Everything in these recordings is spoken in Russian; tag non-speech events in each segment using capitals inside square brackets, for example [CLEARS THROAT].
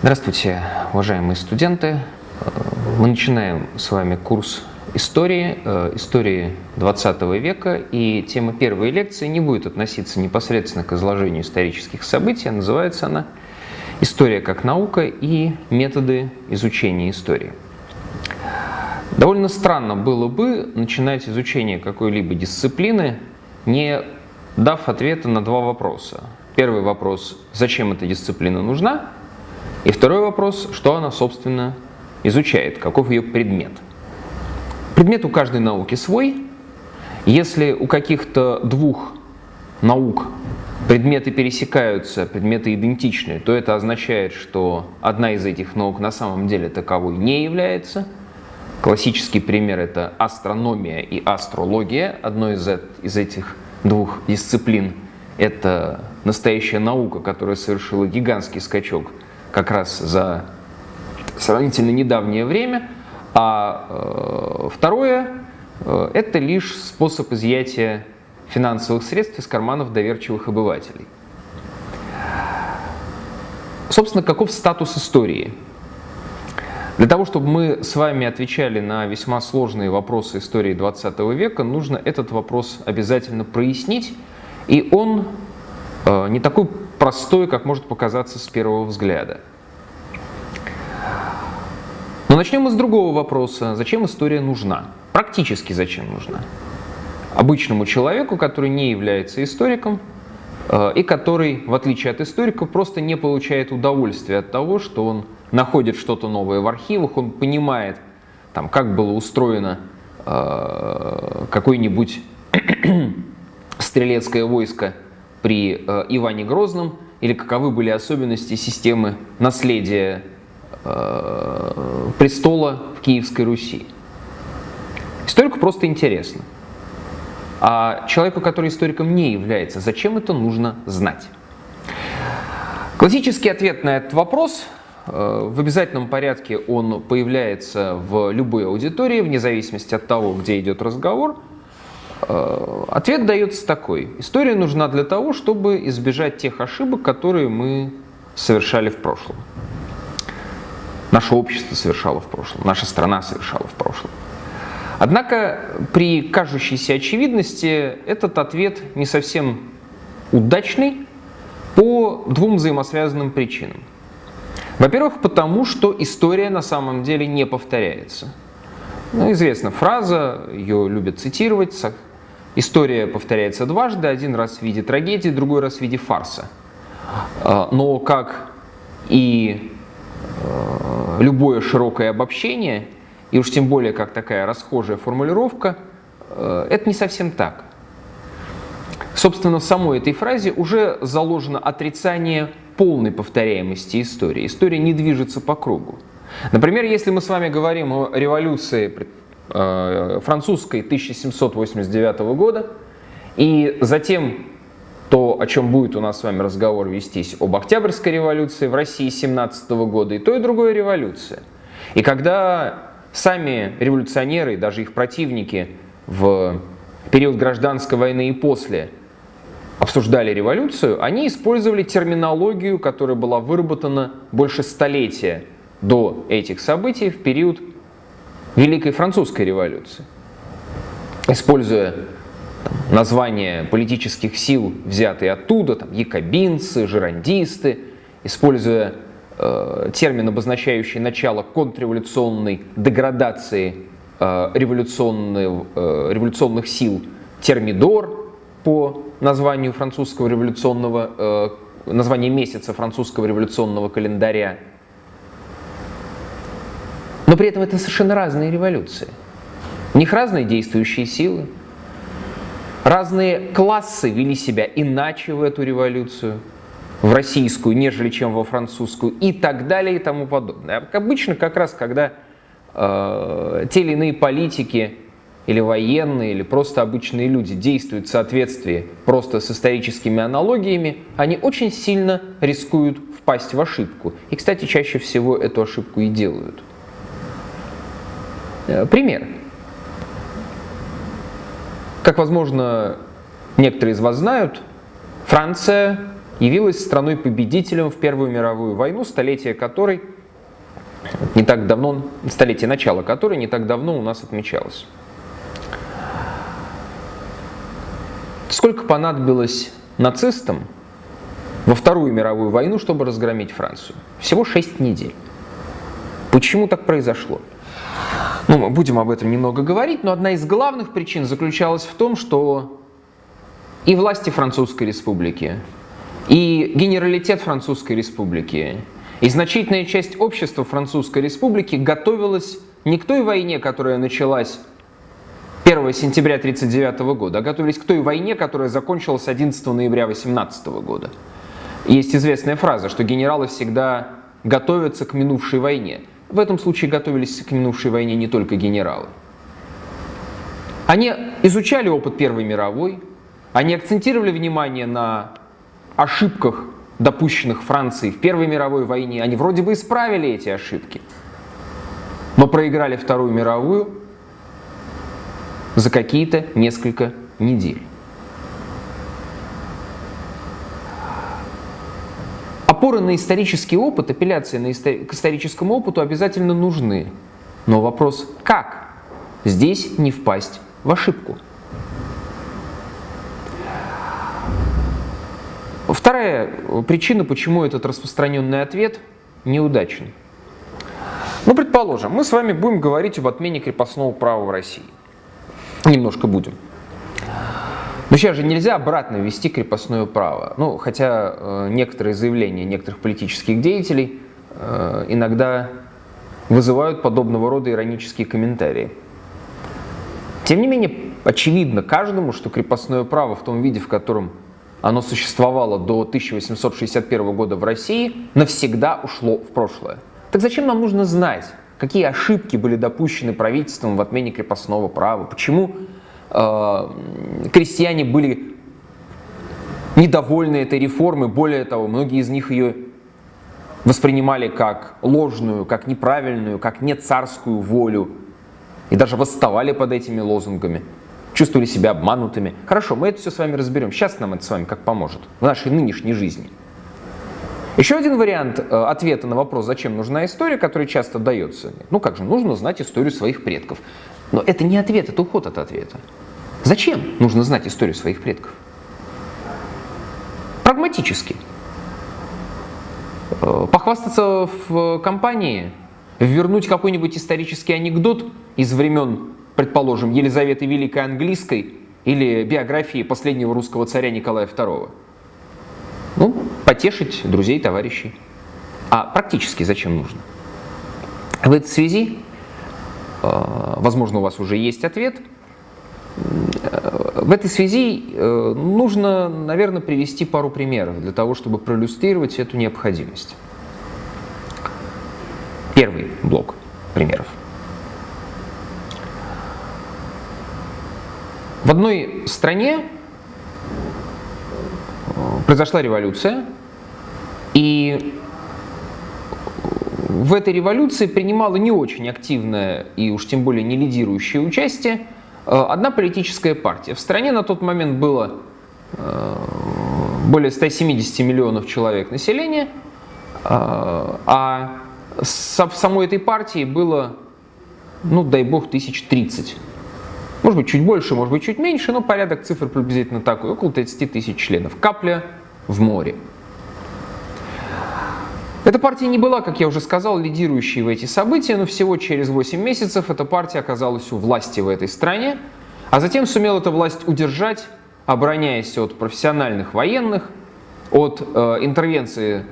Здравствуйте, уважаемые студенты. Мы начинаем с вами курс истории, э, истории 20 века, и тема первой лекции не будет относиться непосредственно к изложению исторических событий, а называется она «История как наука и методы изучения истории». Довольно странно было бы начинать изучение какой-либо дисциплины, не дав ответа на два вопроса. Первый вопрос – зачем эта дисциплина нужна? И второй вопрос – что она, собственно, изучает, каков ее предмет. Предмет у каждой науки свой. Если у каких-то двух наук предметы пересекаются, предметы идентичны, то это означает, что одна из этих наук на самом деле таковой не является – Классический пример – это астрономия и астрология. Одной из, из этих двух дисциплин – это настоящая наука, которая совершила гигантский скачок как раз за сравнительно недавнее время. А э, второе э, – это лишь способ изъятия финансовых средств из карманов доверчивых обывателей. Собственно, каков статус истории – для того, чтобы мы с вами отвечали на весьма сложные вопросы истории 20 века, нужно этот вопрос обязательно прояснить. И он э, не такой простой, как может показаться с первого взгляда. Но начнем мы с другого вопроса. Зачем история нужна? Практически зачем нужна? Обычному человеку, который не является историком, э, и который, в отличие от историков, просто не получает удовольствия от того, что он находит что-то новое в архивах, он понимает, там, как было устроено э, какое-нибудь [CLEARS THROAT] стрелецкое войско при э, Иване Грозном, или каковы были особенности системы наследия э, престола в Киевской Руси. Историку просто интересно. А человеку, который историком не является, зачем это нужно знать? Классический ответ на этот вопрос Э, в обязательном порядке он появляется в любой аудитории, вне зависимости от того, где идет разговор. Э, ответ дается такой. История нужна для того, чтобы избежать тех ошибок, которые мы совершали в прошлом. Наше общество совершало в прошлом, наша страна совершала в прошлом. Однако при кажущейся очевидности этот ответ не совсем удачный по двум взаимосвязанным причинам. Во-первых, потому что история на самом деле не повторяется. Ну, известна фраза, ее любят цитировать. История повторяется дважды, один раз в виде трагедии, другой раз в виде фарса. А, но как и э, любое широкое обобщение, и уж тем более как такая расхожая формулировка, э, это не совсем так. Собственно, в самой этой фразе уже заложено отрицание полной повторяемости истории. История не движется по кругу. Например, если мы с вами говорим о революции французской 1789 года, и затем то, о чем будет у нас с вами разговор вестись, об Октябрьской революции в России 17 года, и то, и другое революция. И когда сами революционеры, даже их противники в период гражданской войны и после обсуждали революцию, они использовали терминологию, которая была выработана больше столетия до этих событий в период Великой Французской революции. Используя там, названия политических сил, взятые оттуда, там, якобинцы, жерандисты, используя э, термин, обозначающий начало контрреволюционной деградации э, революционных, э, революционных сил, термидор по названию французского революционного, э, название месяца французского революционного календаря. Но при этом это совершенно разные революции. У них разные действующие силы. Разные классы вели себя иначе в эту революцию, в российскую, нежели чем во французскую, и так далее и тому подобное. Обычно как раз, когда э, те или иные политики или военные, или просто обычные люди действуют в соответствии просто с историческими аналогиями, они очень сильно рискуют впасть в ошибку. И, кстати, чаще всего эту ошибку и делают. Э, пример. Как, возможно, некоторые из вас знают, Франция явилась страной-победителем в Первую мировую войну, столетие которой не так давно, столетие начала которой не так давно у нас отмечалось. Сколько понадобилось нацистам во Вторую мировую войну, чтобы разгромить Францию? Всего 6 недель. Почему так произошло? Ну, мы будем об этом немного говорить, но одна из главных причин заключалась в том, что и власти Французской Республики, и генералитет Французской Республики, и значительная часть общества Французской Республики готовилась не к той войне, которая началась 1 сентября 1939 года, а готовились к той войне, которая закончилась 11 ноября 18 года. Есть известная фраза, что генералы всегда готовятся к минувшей войне. В этом случае готовились к минувшей войне не только генералы. Они изучали опыт Первой мировой, они акцентировали внимание на ошибках допущенных Францией в Первой мировой войне, они вроде бы исправили эти ошибки, но проиграли Вторую мировую за какие-то несколько недель. Опоры на исторический опыт, апелляции на истори- к историческому опыту обязательно нужны. Но вопрос, как здесь не впасть в ошибку? Вторая причина, почему этот распространенный ответ неудачен. Ну, предположим, мы с вами будем говорить об отмене крепостного права в России. Немножко будем. Но сейчас же нельзя обратно ввести крепостное право. Ну, хотя э, некоторые заявления некоторых политических деятелей э, иногда вызывают подобного рода иронические комментарии. Тем не менее, очевидно каждому, что крепостное право в том виде, в котором оно существовало до 1861 года в России, навсегда ушло в прошлое. Так зачем нам нужно знать, какие ошибки были допущены правительством в отмене крепостного права, почему крестьяне были недовольны этой реформой, более того, многие из них ее воспринимали как ложную, как неправильную, как не царскую волю и даже восставали под этими лозунгами чувствовали себя обманутыми. Хорошо, мы это все с вами разберем. Сейчас нам это с вами как поможет в нашей нынешней жизни. Еще один вариант э, ответа на вопрос, зачем нужна история, который часто дается. Ну как же, нужно знать историю своих предков. Но это не ответ, это уход от ответа. Зачем нужно знать историю своих предков? Прагматически. Э, похвастаться в компании, вернуть какой-нибудь исторический анекдот из времен предположим, Елизаветы Великой Английской или биографии последнего русского царя Николая II. Ну, потешить друзей, товарищей. А практически зачем нужно? В этой связи, возможно, у вас уже есть ответ, э, в этой связи э, нужно, наверное, привести пару примеров для того, чтобы проиллюстрировать эту необходимость. Первый блок примеров. В одной стране э, произошла революция, и в этой революции принимала не очень активное и уж тем более не лидирующее участие э, одна политическая партия. В стране на тот момент было э, более 170 миллионов человек населения, а в самой этой партии было, ну дай бог, тысяч тридцать может быть, чуть больше, может быть, чуть меньше, но порядок цифр приблизительно такой, около 30 тысяч членов. Капля в море. Эта партия не была, как я уже сказал, лидирующей в эти события, но всего через 8 месяцев эта партия оказалась у власти в этой стране, а затем сумела эту власть удержать, обороняясь от профессиональных военных, от э, интервенции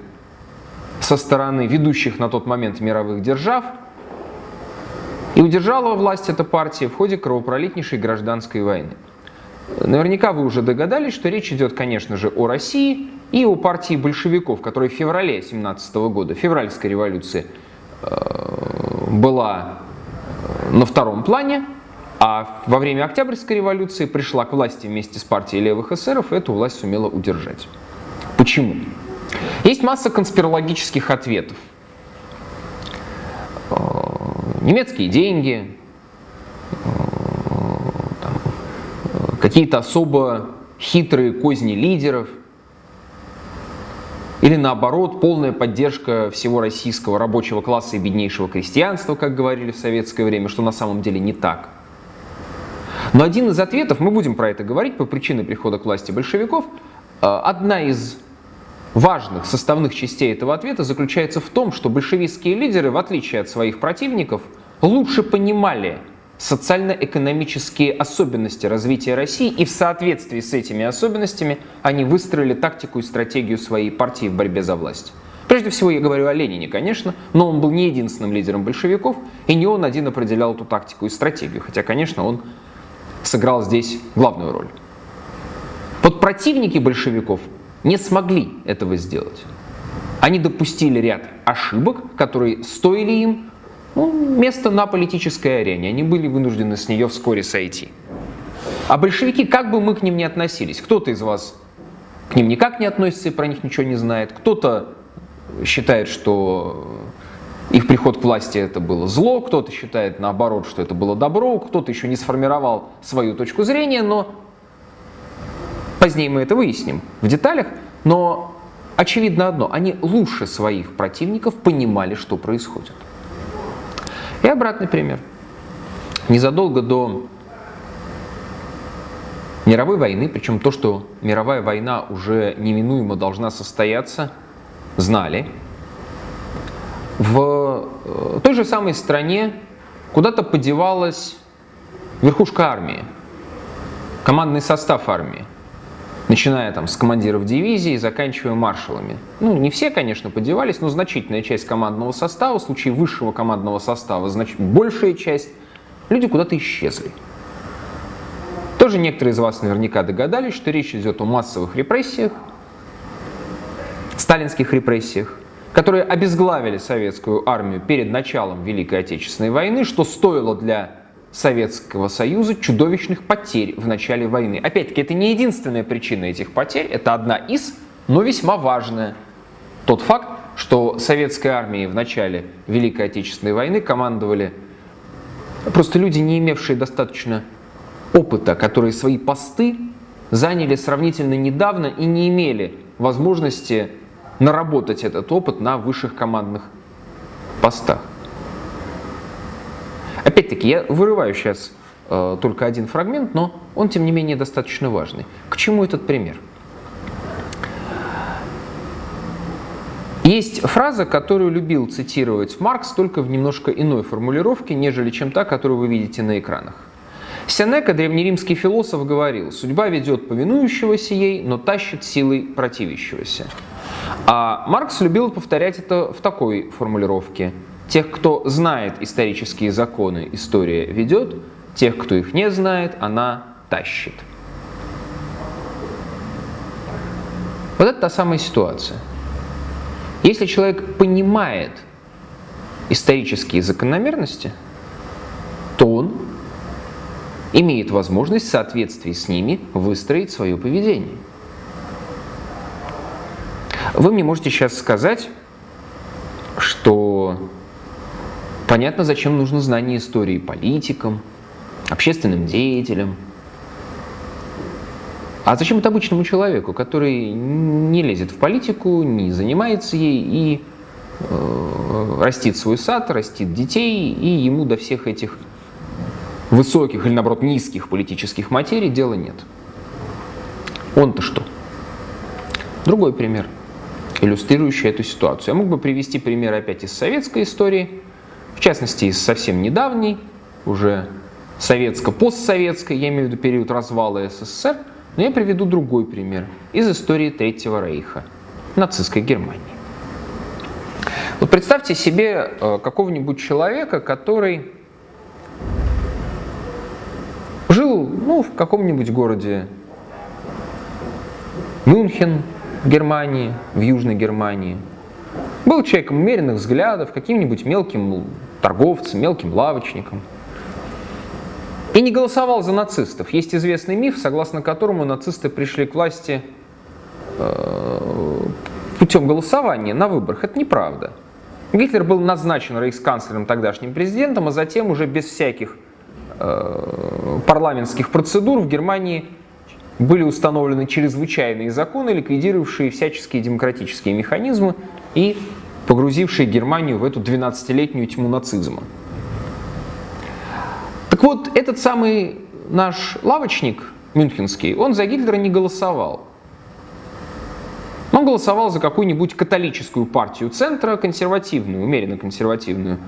со стороны ведущих на тот момент мировых держав – и удержала власть эта партия в ходе кровопролитнейшей гражданской войны. Наверняка вы уже догадались, что речь идет, конечно же, о России и о партии большевиков, которая в феврале 17 года, февральской революции, э, была э, на втором плане, а во время Октябрьской революции пришла к власти вместе с партией левых эсеров и эту власть сумела удержать. Почему? Есть масса конспирологических ответов э, немецкие деньги, какие-то особо хитрые козни лидеров. Или наоборот, полная поддержка всего российского рабочего класса и беднейшего крестьянства, как говорили в советское время, что на самом деле не так. Но один из ответов, мы будем про это говорить по причине прихода к власти большевиков, э, одна из важных составных частей этого ответа заключается в том, что большевистские лидеры, в отличие от своих противников, лучше понимали социально-экономические особенности развития России, и в соответствии с этими особенностями они выстроили тактику и стратегию своей партии в борьбе за власть. Прежде всего я говорю о Ленине, конечно, но он был не единственным лидером большевиков, и не он один определял эту тактику и стратегию, хотя, конечно, он сыграл здесь главную роль. Вот противники большевиков не смогли этого сделать. Они допустили ряд ошибок, которые стоили им ну, место на политической арене. Они были вынуждены с нее вскоре сойти. А большевики, как бы мы к ним ни относились, кто-то из вас к ним никак не относится и про них ничего не знает, кто-то считает, что их приход к власти это было зло, кто-то считает наоборот, что это было добро, кто-то еще не сформировал свою точку зрения, но позднее мы это выясним в деталях, но очевидно одно, они лучше своих противников понимали, что происходит. И обратный пример. Незадолго до мировой войны, причем то, что мировая война уже неминуемо должна состояться, знали. В э, той же самой стране куда-то подевалась верхушка армии, командный состав армии – начиная там с командиров дивизии и заканчивая маршалами. Ну, не все, конечно, подевались, но значительная часть командного состава, в случае высшего командного состава, значит, большая часть, люди куда-то исчезли. Тоже некоторые из вас наверняка догадались, что речь идет о массовых репрессиях, сталинских репрессиях, которые обезглавили советскую армию перед началом Великой Отечественной войны, что стоило для Советского Союза чудовищных потерь в начале войны. Опять-таки, это не единственная причина этих потерь, это одна из, но весьма важная. Тот факт, что советской армией в начале Великой Отечественной войны командовали просто люди, не имевшие достаточно опыта, которые свои посты заняли сравнительно недавно и не имели возможности наработать этот опыт на высших командных постах. Опять-таки, я вырываю сейчас э, только один фрагмент, но он, тем не менее, достаточно важный. К чему этот пример? Есть фраза, которую любил цитировать Маркс, только в немножко иной формулировке, нежели чем та, которую вы видите на экранах. Сенека, древнеримский философ, говорил, «Судьба ведет повинующегося ей, но тащит силой противящегося». А Маркс любил повторять это в такой формулировке – Тех, кто знает исторические законы, история ведет, тех, кто их не знает, она тащит. Вот это та самая ситуация. Если человек понимает исторические закономерности, то он имеет возможность в соответствии с ними выстроить свое поведение. Вы мне можете сейчас сказать, что Понятно, зачем нужно знание истории политикам, общественным деятелям. А зачем это обычному человеку, который не лезет в политику, не занимается ей и э, растит свой сад, растит детей, и ему до всех этих высоких или, наоборот, низких политических материй дела нет. Он-то что? Другой пример, иллюстрирующий эту ситуацию. Я мог бы привести пример опять из советской истории – в частности, из совсем недавней, уже советско-постсоветской, я имею в виду период развала СССР, но я приведу другой пример из истории Третьего Рейха, нацистской Германии. Вот представьте себе э, какого-нибудь человека, который жил ну, в каком-нибудь городе Мюнхен, Германии, в Южной Германии. Был человеком умеренных взглядов, каким-нибудь мелким торговцем, мелким лавочником. И не голосовал за нацистов. Есть известный миф, согласно которому нацисты пришли к власти э, путем голосования на выборах. Это неправда. Гитлер был назначен рейхсканцлером, тогдашним президентом, а затем уже без всяких э, парламентских процедур в Германии были установлены чрезвычайные законы, ликвидировавшие всяческие демократические механизмы и погрузившие Германию в эту 12-летнюю тьму нацизма. Так вот, этот самый наш лавочник мюнхенский, он за Гитлера не голосовал. Он голосовал за какую-нибудь католическую партию центра, консервативную, умеренно консервативную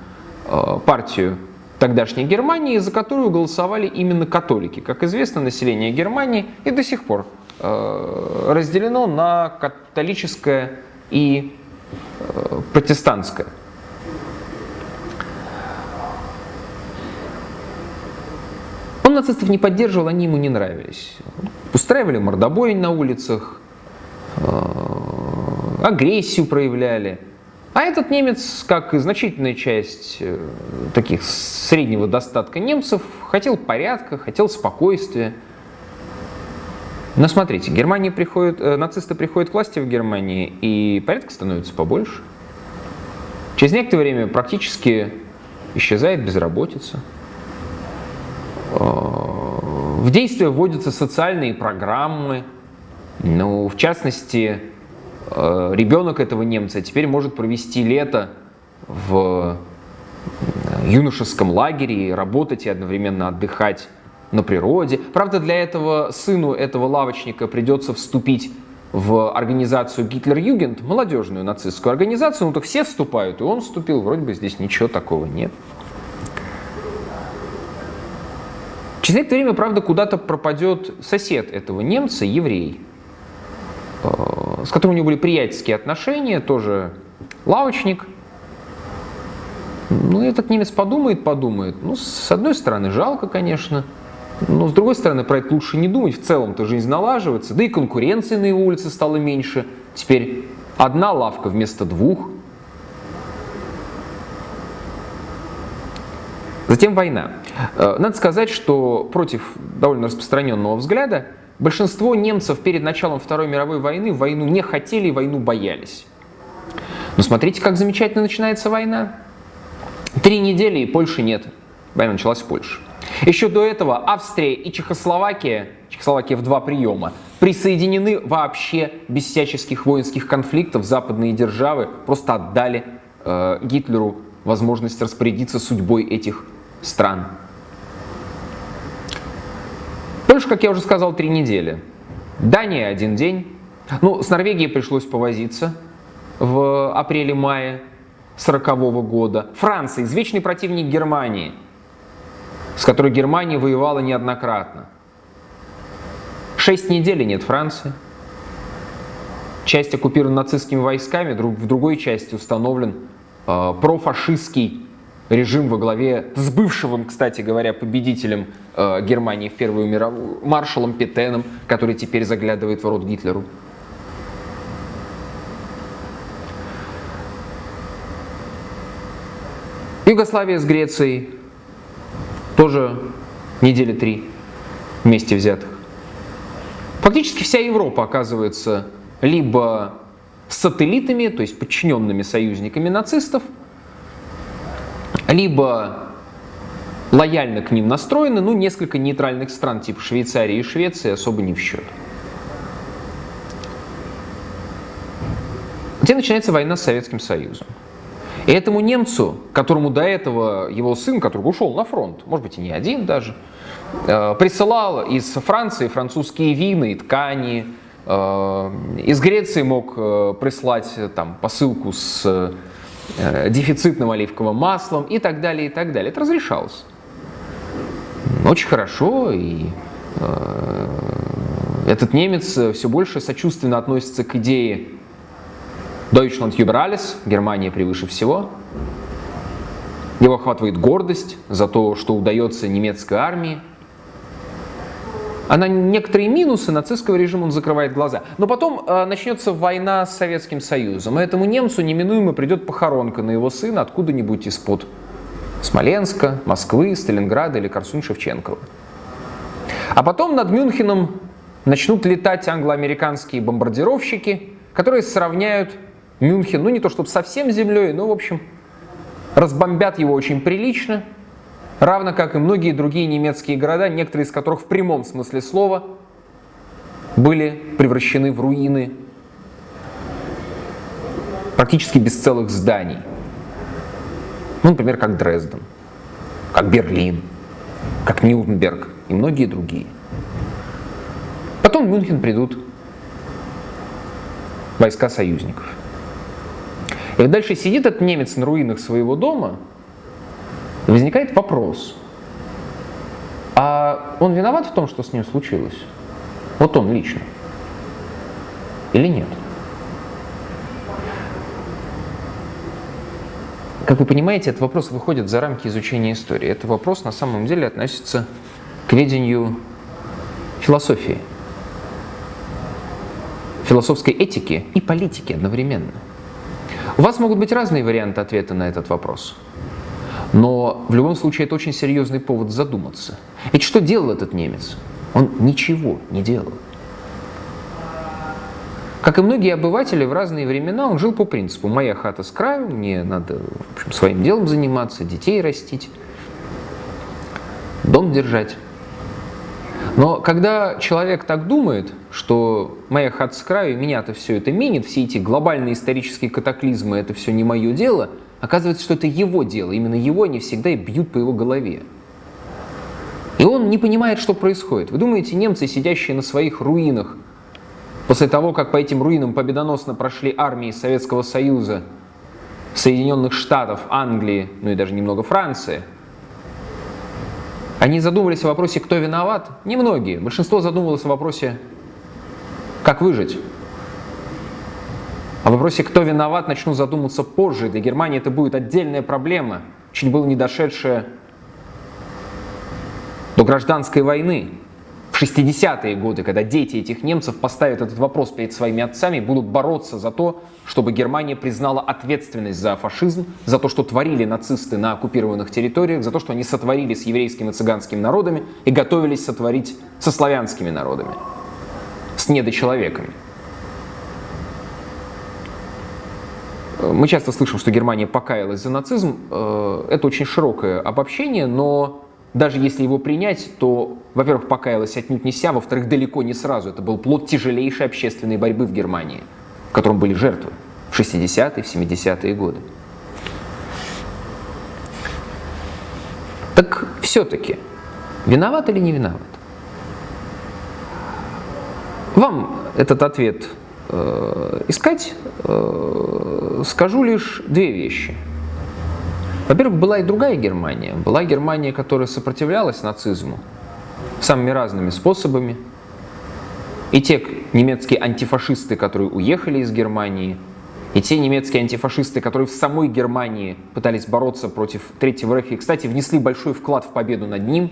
э, партию тогдашней Германии, за которую голосовали именно католики. Как известно, население Германии и до сих пор э, разделено на католическое и протестантское. Он нацистов не поддерживал, они ему не нравились. Устраивали мордобой на улицах, э, агрессию проявляли – а этот немец, как и значительная часть э, таких среднего достатка немцев, хотел порядка, хотел спокойствия. Но смотрите, Германия приходит, э, нацисты приходят к власти в Германии, и порядка становится побольше. Через некоторое время практически исчезает безработица. Э, в действие вводятся социальные программы, ну, в частности, Э, ребенок этого немца теперь может провести лето в юношеском лагере работать и одновременно отдыхать на природе. Правда, для этого сыну этого лавочника придется вступить в организацию Гитлер-Югент, молодежную нацистскую организацию, ну так все вступают, и он вступил, вроде бы здесь ничего такого нет. Через некоторое время, правда, куда-то пропадет сосед этого немца, еврей. Э, с которым у него были приятельские отношения, тоже лавочник. Ну, этот немец подумает, подумает. Ну, с одной стороны, жалко, конечно. Но с другой стороны, про это лучше не думать. В целом-то жизнь налаживается. Да и конкуренции на его улице стало меньше. Теперь одна лавка вместо двух. Затем война. Э, надо сказать, что против довольно распространенного взгляда Большинство немцев перед началом Второй мировой войны войну не хотели войну боялись. Но смотрите, как замечательно начинается война. Три недели и Польши нет. Война началась в Польше. Еще до этого Австрия и Чехословакия, Чехословакия в два приема, присоединены вообще без всяческих воинских конфликтов. Западные державы просто отдали э, Гитлеру возможность распорядиться судьбой этих стран. Польша, как я уже сказал, три недели. Дания один день. Ну, с Норвегией пришлось повозиться в апреле-мае 40 года. Франция, извечный противник Германии, с которой Германия воевала неоднократно. Шесть недель нет Франции. Часть оккупирована нацистскими войсками, в другой части установлен э, профашистский режим во главе с бывшим, кстати говоря, победителем э, Германии в Первую мировую, маршалом Петеном, который теперь заглядывает в рот Гитлеру. Югославия с Грецией тоже недели три вместе взятых. Фактически вся Европа оказывается либо сателлитами, то есть подчиненными союзниками нацистов – либо лояльно к ним настроены, ну, несколько нейтральных стран, типа Швейцарии и Швеции, особо не в счет. Где начинается война с Советским Союзом. И этому немцу, которому до этого его сын, который ушел на фронт, может быть и не один даже, э, присылал из Франции французские вины и ткани, э, из Греции мог э, прислать там, посылку с дефицитным оливковым маслом и так далее, и так далее. Это разрешалось. Очень хорошо, и этот немец все больше сочувственно относится к идее Deutschland über alles, Германия превыше всего. Его охватывает гордость за то, что удается немецкой армии – а на некоторые минусы нацистского режима он закрывает глаза. Но потом э, начнется война с Советским Союзом, и этому немцу неминуемо придет похоронка на его сына откуда-нибудь из-под Смоленска, Москвы, Сталинграда или Корсунь-Шевченкова. А потом над Мюнхеном начнут летать англо-американские бомбардировщики, которые сравняют Мюнхен, ну не то чтобы совсем землей, но в общем разбомбят его очень прилично – равно как и многие другие немецкие города, некоторые из которых в прямом смысле слова были превращены в руины практически без целых зданий. Ну, например, как Дрезден, как Берлин, как Нюрнберг и многие другие. Потом в Мюнхен придут войска союзников. И дальше сидит этот немец на руинах своего дома, и возникает вопрос, а он виноват в том, что с ним случилось? Вот он лично. Или нет? Как вы понимаете, этот вопрос выходит за рамки изучения истории. Этот вопрос на самом деле относится к ведению философии, философской этики и политики одновременно. У вас могут быть разные варианты ответа на этот вопрос. Но в любом случае это очень серьезный повод задуматься. Ведь что делал этот немец? Он ничего не делал. Как и многие обыватели в разные времена, он жил по принципу «моя хата с краю, мне надо в общем, своим делом заниматься, детей растить, дом держать». Но когда человек так думает, что моя хата с краю, меня-то все это минит, все эти глобальные исторические катаклизмы, это все не мое дело, оказывается, что это его дело. Именно его они всегда и бьют по его голове. И он не понимает, что происходит. Вы думаете, немцы, сидящие на своих руинах, после того, как по этим руинам победоносно прошли армии Советского Союза, Соединенных Штатов, Англии, ну и даже немного Франции, они задумывались о вопросе, кто виноват? Немногие. Большинство задумывалось о вопросе, как выжить. О вопросе, кто виноват, начну задумываться позже. Для Германии это будет отдельная проблема, чуть было не дошедшая до гражданской войны. В 60-е годы, когда дети этих немцев поставят этот вопрос перед своими отцами, будут бороться за то, чтобы Германия признала ответственность за фашизм, за то, что творили нацисты на оккупированных территориях, за то, что они сотворили с еврейскими и цыганскими народами и готовились сотворить со славянскими народами, с недочеловеками. Мы часто слышим, что Германия покаялась за нацизм. Э, это очень широкое обобщение, но даже если его принять, то, во-первых, покаялась отнюдь не ся, во-вторых, далеко не сразу. Это был плод тяжелейшей общественной борьбы в Германии, в котором были жертвы в 60-е, в 70-е годы. Так все-таки, виноват или не виноват? Вам этот ответ э, искать, э, скажу лишь две вещи – во-первых, была и другая Германия. Была Германия, которая сопротивлялась нацизму самыми разными способами. И те немецкие антифашисты, которые уехали из Германии, и те немецкие антифашисты, которые в самой Германии пытались бороться против Третьего Рейха, и, кстати, внесли большой вклад в победу над ним.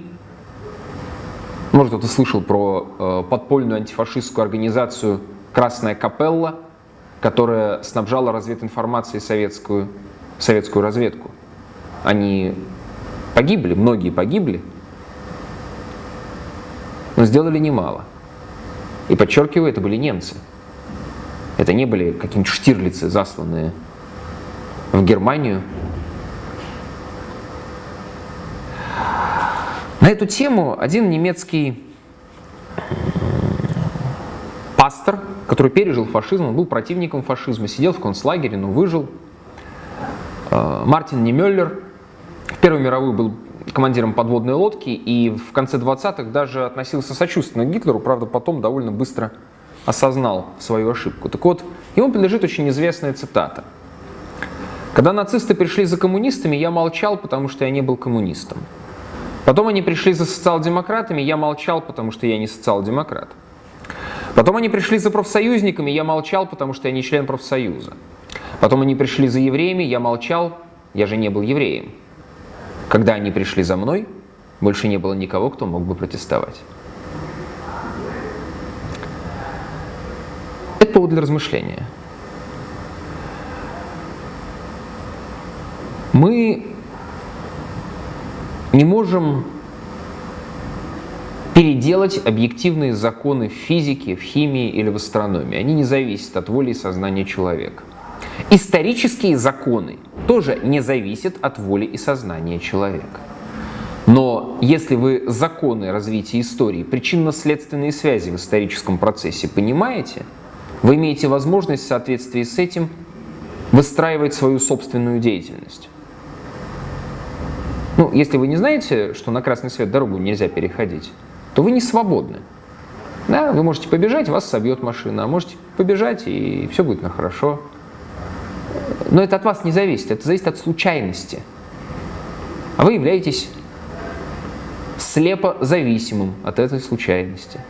Может, кто-то слышал про э, подпольную антифашистскую организацию «Красная капелла», которая снабжала развединформацией советскую, советскую разведку. Они погибли, многие погибли, но сделали немало. И подчеркиваю, это были немцы. Это не были какие-нибудь штирлицы, засланные в Германию. На эту тему один немецкий пастор, который пережил фашизм, он был противником фашизма, сидел в концлагере, но выжил. Э, Мартин Немеллер, в Первую мировую был командиром подводной лодки и в конце 20-х даже относился сочувственно к Гитлеру, правда потом довольно быстро осознал свою ошибку. Так вот, ему принадлежит очень известная цитата. Когда нацисты пришли за коммунистами, я молчал, потому что я не был коммунистом. Потом они пришли за социал-демократами, я молчал, потому что я не социал-демократ. Потом они пришли за профсоюзниками, я молчал, потому что я не член профсоюза. Потом они пришли за евреями, я молчал, я же не был евреем. Когда они пришли за мной, больше не было никого, кто мог бы протестовать. Это повод для размышления. Мы не можем переделать объективные законы в физике, в химии или в астрономии. Они не зависят от воли и сознания человека. Исторические законы тоже не зависят от воли и сознания человека. Но если вы законы развития истории, причинно-следственные связи в историческом процессе понимаете, вы имеете возможность в соответствии с этим выстраивать свою собственную деятельность. Ну, если вы не знаете, что на красный свет дорогу нельзя переходить, то вы не свободны. Да, вы можете побежать, вас собьет машина, а можете побежать, и все будет на хорошо. Но это от вас не зависит, это зависит от случайности. А вы являетесь слепо зависимым от этой случайности.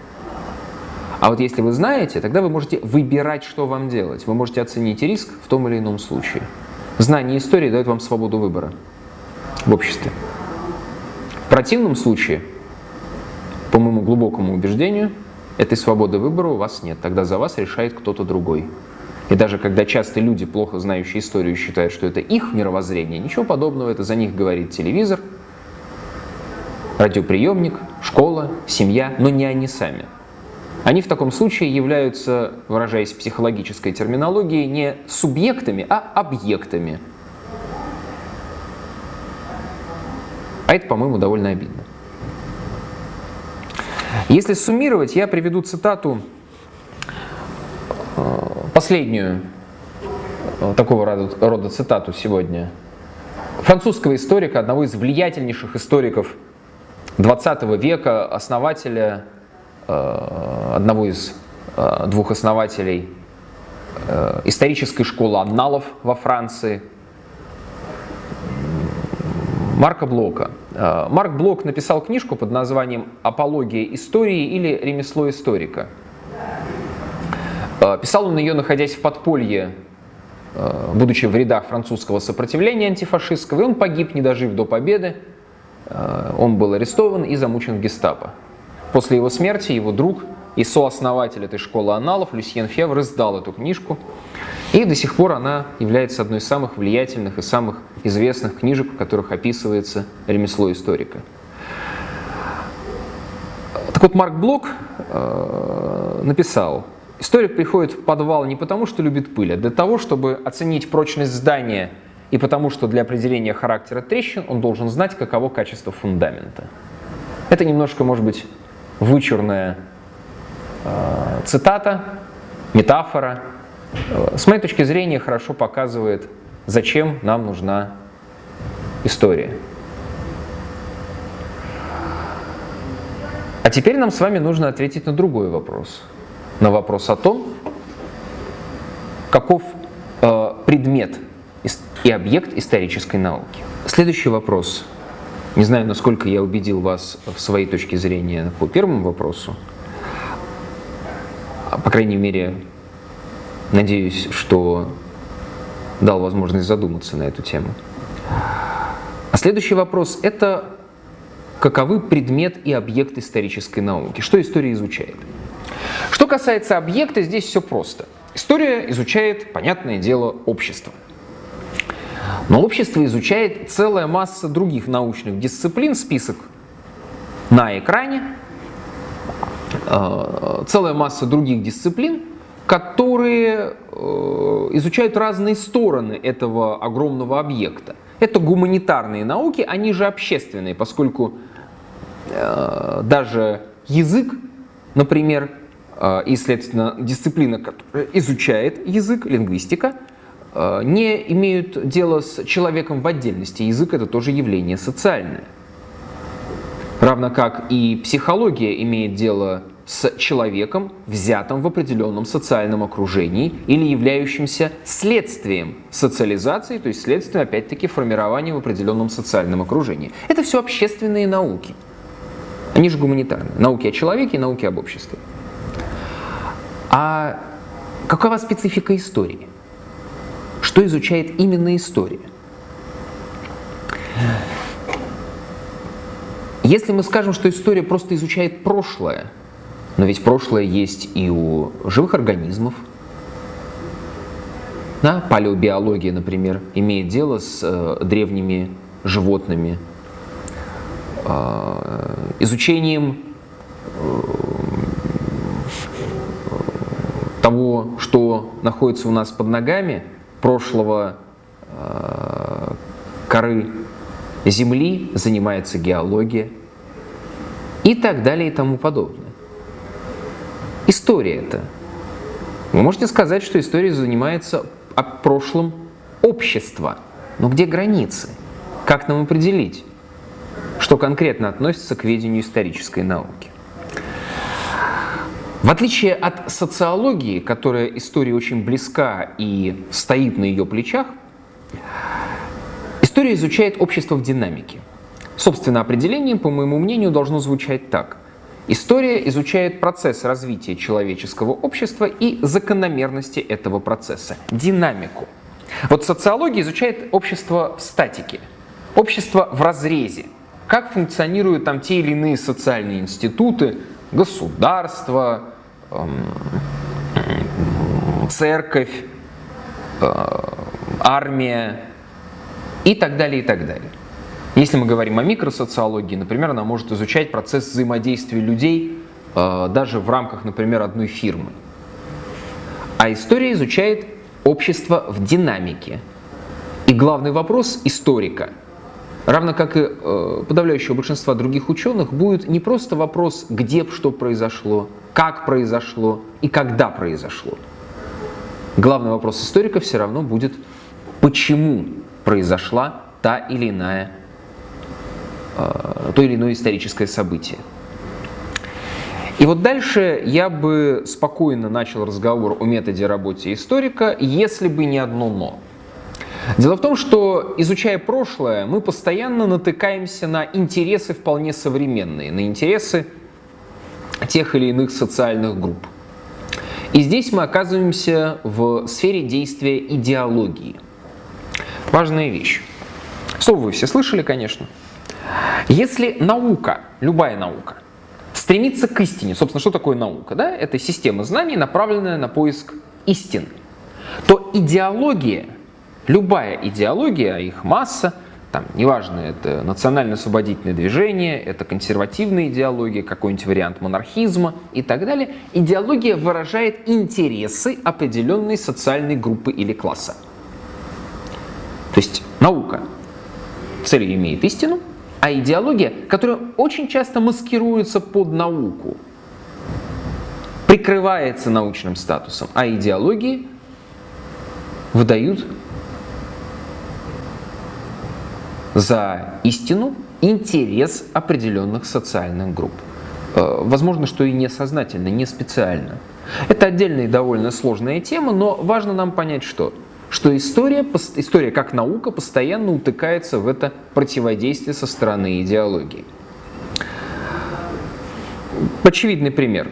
А вот если вы знаете, тогда вы можете выбирать, что вам делать. Вы можете оценить риск в том или ином случае. Знание истории дает вам свободу выбора в обществе. В противном случае, по моему глубокому убеждению, этой свободы выбора у вас нет. Тогда за вас решает кто-то другой. И даже когда часто люди, плохо знающие историю, считают, что это их мировоззрение, ничего подобного, это за них говорит телевизор, радиоприемник, школа, семья, но не они сами. Они в таком случае являются, выражаясь психологической терминологией, не субъектами, а объектами. А это, по-моему, довольно обидно. Если суммировать, я приведу цитату, э, последнюю э, такого рода цитату сегодня, французского историка, одного из влиятельнейших историков 20 века, основателя Э, одного из э, двух основателей исторической школы анналов во Франции, Марка Блока. Марк Блок написал книжку под названием «Апология истории» или «Ремесло историка». Писал он ее, находясь в подполье, будучи в рядах французского сопротивления антифашистского, и он погиб, не дожив до победы. Он был арестован и замучен в гестапо. После его смерти его друг и сооснователь этой школы аналов Люсьен Февр издал эту книжку. И до сих пор она является одной из самых влиятельных и самых известных книжек, в которых описывается ремесло историка. Так вот, Марк Блок э, написал, историк приходит в подвал не потому, что любит пыль, а для того, чтобы оценить прочность здания и потому, что для определения характера трещин он должен знать, каково качество фундамента. Это немножко, может быть, вычурная э, цитата, метафора, э, с моей точки зрения хорошо показывает, зачем нам нужна история. А теперь нам с вами нужно ответить на другой вопрос. На вопрос о том, каков э, предмет и объект исторической науки. Следующий вопрос не знаю, насколько я убедил вас в своей точке зрения по первому вопросу. А, по крайней мере, надеюсь, что дал возможность задуматься на эту тему. А следующий вопрос – это каковы предмет и объект исторической науки? Что история изучает? Что касается объекта, здесь все просто. История изучает, понятное дело, общество – но общество изучает целая масса других научных дисциплин, список на экране, э, целая масса других дисциплин, которые э, изучают разные стороны этого огромного объекта. Это гуманитарные науки, они же общественные, поскольку э, даже язык, например, и, следственно, дисциплина, которая изучает язык, лингвистика – Э, не имеют дела с человеком в отдельности. Язык это тоже явление социальное. Равно как и психология имеет дело с человеком, взятым в определенном социальном окружении или являющимся следствием социализации, то есть следствием, опять-таки, формирования в определенном социальном окружении. Это все общественные науки. Они же гуманитарные. Науки о человеке и науки об обществе. А какова специфика истории? что изучает именно история. Если мы скажем, что история просто изучает прошлое, но ведь прошлое есть и у живых организмов, да, палеобиология, например, имеет дело с э, древними животными, э, изучением э, того, что находится у нас под ногами – прошлого э, коры Земли занимается геология и так далее и тому подобное. История это. Вы можете сказать, что история занимается прошлым общества. Но где границы? Как нам определить, что конкретно относится к ведению исторической науки? В отличие от социологии, которая истории очень близка и стоит на ее плечах, история изучает общество в динамике. Собственно, определение, по моему мнению, должно звучать так. История изучает процесс развития человеческого общества и закономерности этого процесса, динамику. Вот социология изучает общество в статике, общество в разрезе, как функционируют там те или иные социальные институты, государство, церковь, э, армия и так далее, и так далее. Если мы говорим о микросоциологии, например, она может изучать процесс взаимодействия людей э, даже в рамках, например, одной фирмы. А история изучает общество в динамике. И главный вопрос историка, равно как и э, подавляющего большинства других ученых, будет не просто вопрос, где что произошло, как произошло и когда произошло. Главный вопрос историка все равно будет, почему произошла та или иная, э, то или иное историческое событие. И вот дальше я бы спокойно начал разговор о методе работы историка, если бы не одно «но». Дело в том, что изучая прошлое, мы постоянно натыкаемся на интересы вполне современные, на интересы тех или иных социальных групп. И здесь мы оказываемся в сфере действия идеологии. Важная вещь. Слово вы все слышали, конечно. Если наука, любая наука, стремится к истине, собственно, что такое наука? Да? Это система знаний, направленная на поиск истины. То идеология, любая идеология, а их масса – там, неважно, это национально-освободительное движение, это консервативная идеология, какой-нибудь вариант монархизма и так далее. Идеология выражает интересы определенной социальной группы или класса. То есть наука целью имеет истину, а идеология, которая очень часто маскируется под науку, прикрывается научным статусом, а идеологии выдают за истину интерес определенных социальных групп. Э, возможно, что и несознательно, не специально. Это отдельная и довольно сложная тема, но важно нам понять, что что история, история как наука постоянно утыкается в это противодействие со стороны идеологии. Очевидный пример.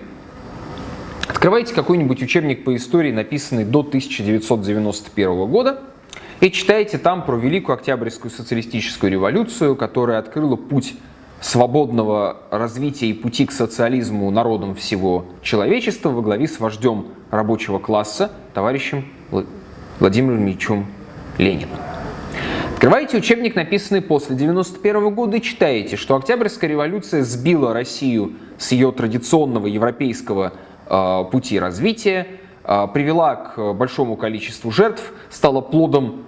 Открывайте какой-нибудь учебник по истории, написанный до 1991 года, и читаете там про Великую Октябрьскую социалистическую революцию, которая открыла путь свободного развития и пути к социализму народом всего человечества во главе с вождем рабочего класса, товарищем Владимиром Ильичем Лениным. Открываете учебник, написанный после 1991 года, и читаете, что Октябрьская революция сбила Россию с ее традиционного европейского э, пути развития, привела к большому количеству жертв, стала плодом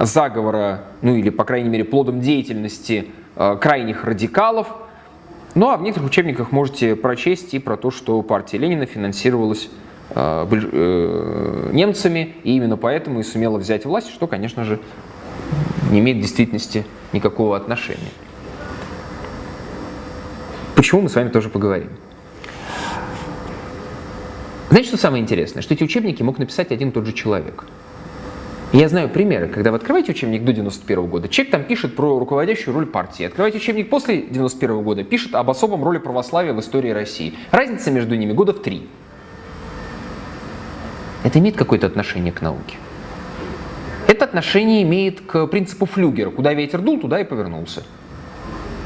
заговора, ну или, по крайней мере, плодом деятельности э, крайних радикалов. Ну а в некоторых учебниках можете прочесть и про то, что партия Ленина финансировалась э, э, немцами, и именно поэтому и сумела взять власть, что, конечно же, не имеет в действительности никакого отношения. Почему мы с вами тоже поговорим. Знаете, что самое интересное? Что эти учебники мог написать один и тот же человек – я знаю примеры, когда вы открываете учебник до 91 года, человек там пишет про руководящую роль партии. Открываете учебник после 91 года, пишет об особом роли православия в истории России. Разница между ними года в три. Это имеет какое-то отношение к науке? Это отношение имеет к принципу флюгера. Куда ветер дул, туда и повернулся.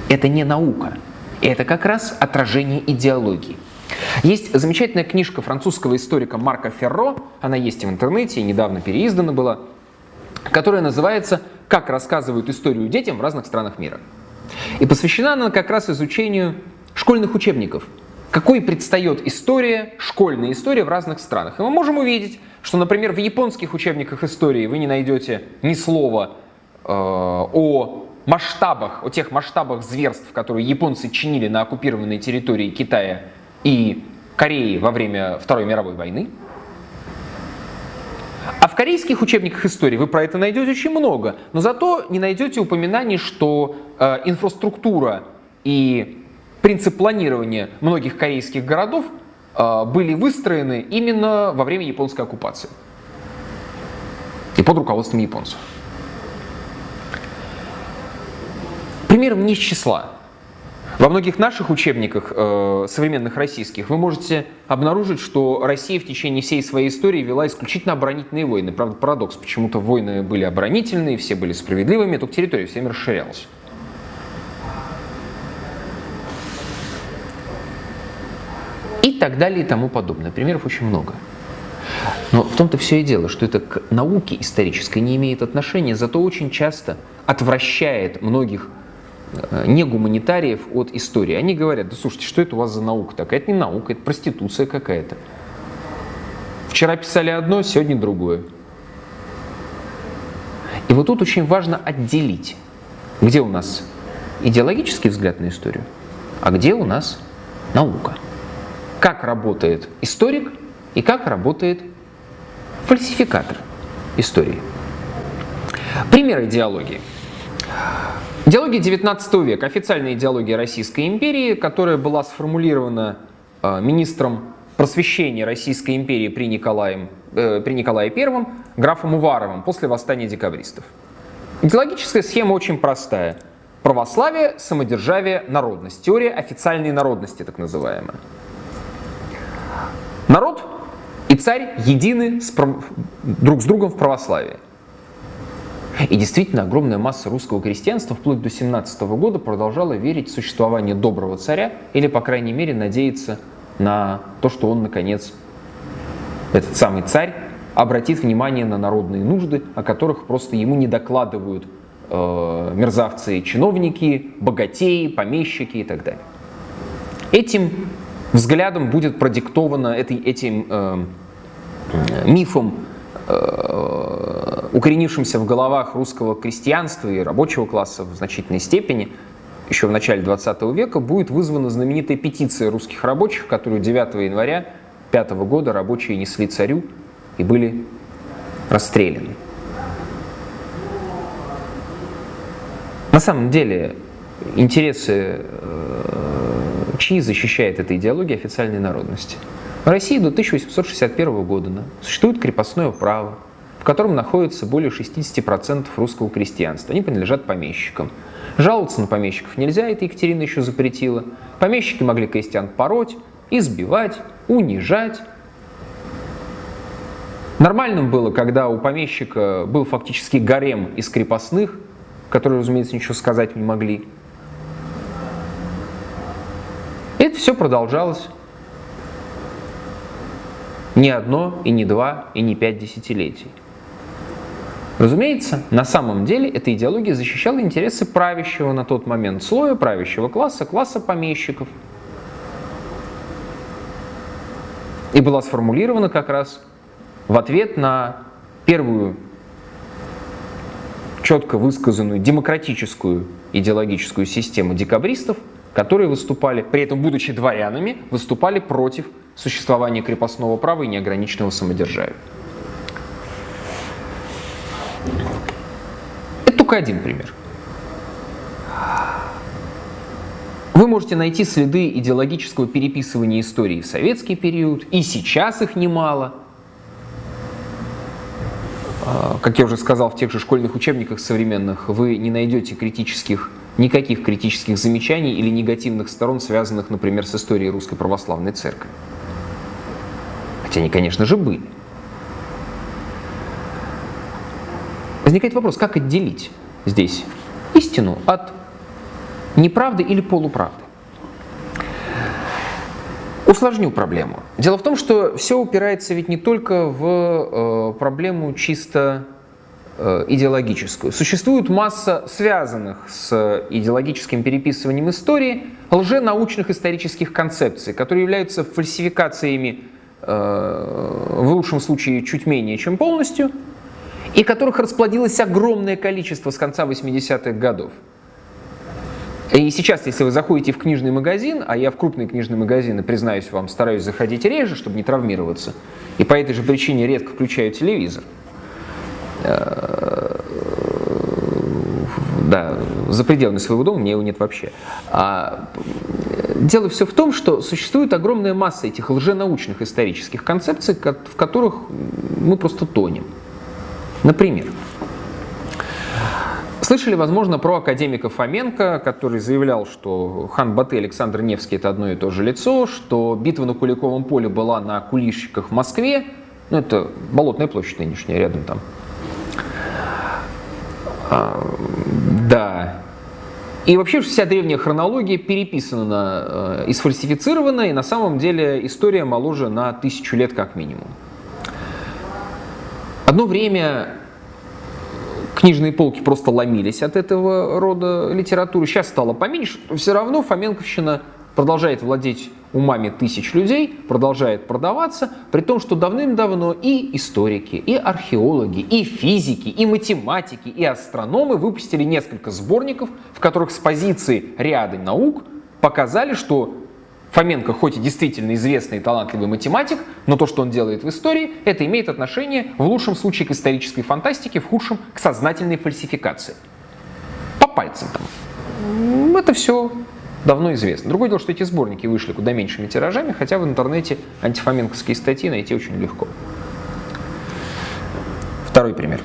Это не наука. Это как раз отражение идеологии. Есть замечательная книжка французского историка Марка Ферро, она есть в интернете, недавно переиздана была, которая называется «Как рассказывают историю детям в разных странах мира». И посвящена она как раз изучению школьных учебников. Какой предстает история, школьная история в разных странах. И мы можем увидеть, что, например, в японских учебниках истории вы не найдете ни слова э, о масштабах, о тех масштабах зверств, которые японцы чинили на оккупированной территории Китая и Кореи во время Второй мировой войны. А в корейских учебниках истории вы про это найдете очень много, но зато не найдете упоминаний, что э, инфраструктура и принцип планирования многих корейских городов э, были выстроены именно во время японской оккупации и под руководством японцев. Примером не из числа. Во многих наших учебниках э, современных российских вы можете обнаружить, что Россия в течение всей своей истории вела исключительно оборонительные войны. Правда, парадокс. Почему-то войны были оборонительные, все были справедливыми, только территория всеми расширялась. И так далее и тому подобное. Примеров очень много. Но в том-то все и дело, что это к науке исторической не имеет отношения, зато очень часто отвращает многих не гуманитариев от истории. Они говорят, да слушайте, что это у вас за наука такая? Это не наука, это проституция какая-то. Вчера писали одно, сегодня другое. И вот тут очень важно отделить, где у нас идеологический взгляд на историю, а где у нас наука. Как работает историк и как работает фальсификатор истории. Пример идеологии. Идеология 19 века, официальная идеология Российской империи, которая была сформулирована э, министром просвещения Российской империи при, Николае, э, при Николае I, графом Уваровым, после восстания декабристов. Идеологическая схема очень простая. Православие, самодержавие, народность. Теория официальной народности, так называемая. Народ и царь едины с, друг с другом в православии. И действительно, огромная масса русского крестьянства вплоть до 17 года продолжала верить в существование доброго царя или, по крайней мере, надеяться на то, что он, наконец, этот самый царь, обратит внимание на народные нужды, о которых просто ему не докладывают э, мерзавцы, чиновники, богатеи, помещики и так далее. Этим взглядом будет продиктовано этой, этим э, мифом Э, укоренившимся в головах русского крестьянства и рабочего класса в значительной степени еще в начале 20 века будет вызвана знаменитая петиция русских рабочих, которую 9 января 5 года рабочие несли царю и были расстреляны. На самом деле интересы э, чьи защищает эта идеология официальной народности – в России до 1861 года да, существует крепостное право, котором находится более 60% русского крестьянства. Они принадлежат помещикам. Жаловаться на помещиков нельзя, это Екатерина еще запретила. Помещики могли крестьян пороть, избивать, унижать. Нормальным было, когда у помещика был фактически гарем из крепостных, которые, разумеется, ничего сказать не могли. Это все продолжалось не одно, и не два, и не пять десятилетий. Разумеется, на самом деле эта идеология защищала интересы правящего на тот момент слоя, правящего класса, класса помещиков. И была сформулирована как раз в ответ на первую четко высказанную демократическую идеологическую систему декабристов, которые выступали, при этом будучи дворянами, выступали против существования крепостного права и неограниченного самодержавия. Только один пример. Вы можете найти следы идеологического переписывания истории в советский период, и сейчас их немало. А, как я уже сказал, в тех же школьных учебниках современных вы не найдете критических, никаких критических замечаний или негативных сторон, связанных, например, с историей Русской Православной Церкви. Хотя они, конечно же, были. Возникает вопрос, как отделить здесь истину от неправды или полуправды? Усложню проблему. Дело в том, что все упирается ведь не только в э, проблему чисто э, идеологическую. Существует масса связанных с идеологическим переписыванием истории лженаучных исторических концепций, которые являются фальсификациями Э, в лучшем случае чуть менее, чем полностью, и которых расплодилось огромное количество с конца 80-х годов. И сейчас, если вы заходите в книжный магазин, а я в крупные книжные магазины, признаюсь вам, стараюсь заходить реже, чтобы не травмироваться, и по этой же причине редко включаю телевизор. Э, да, за пределами своего дома, меня его нет вообще. А, дело все в том, что существует огромная масса этих лженаучных исторических концепций, в которых мы просто тонем. Например, Слышали, возможно, про академика Фоменко, который заявлял, что хан Баты и Александр Невский это одно и то же лицо, что битва на Куликовом поле была на Кулищиках в Москве, ну это Болотная площадь нынешняя, рядом там. А, да. И вообще вся древняя хронология переписана э, и сфальсифицирована, и на самом деле история моложе на тысячу лет как минимум. Одно время книжные полки просто ломились от этого рода литературы. Сейчас стало поменьше, но все равно Фоменковщина продолжает владеть умами тысяч людей, продолжает продаваться, при том, что давным-давно и историки, и археологи, и физики, и математики, и астрономы выпустили несколько сборников, в которых с позиции ряда наук показали, что Фоменко хоть и действительно известный и талантливый математик, но то, что он делает в истории, это имеет отношение в лучшем случае к исторической фантастике, в худшем к сознательной фальсификации. По пальцам там. Это все давно известно. Другое дело, что эти сборники вышли куда меньшими тиражами, хотя в интернете антифоменковские статьи найти очень легко. Второй пример.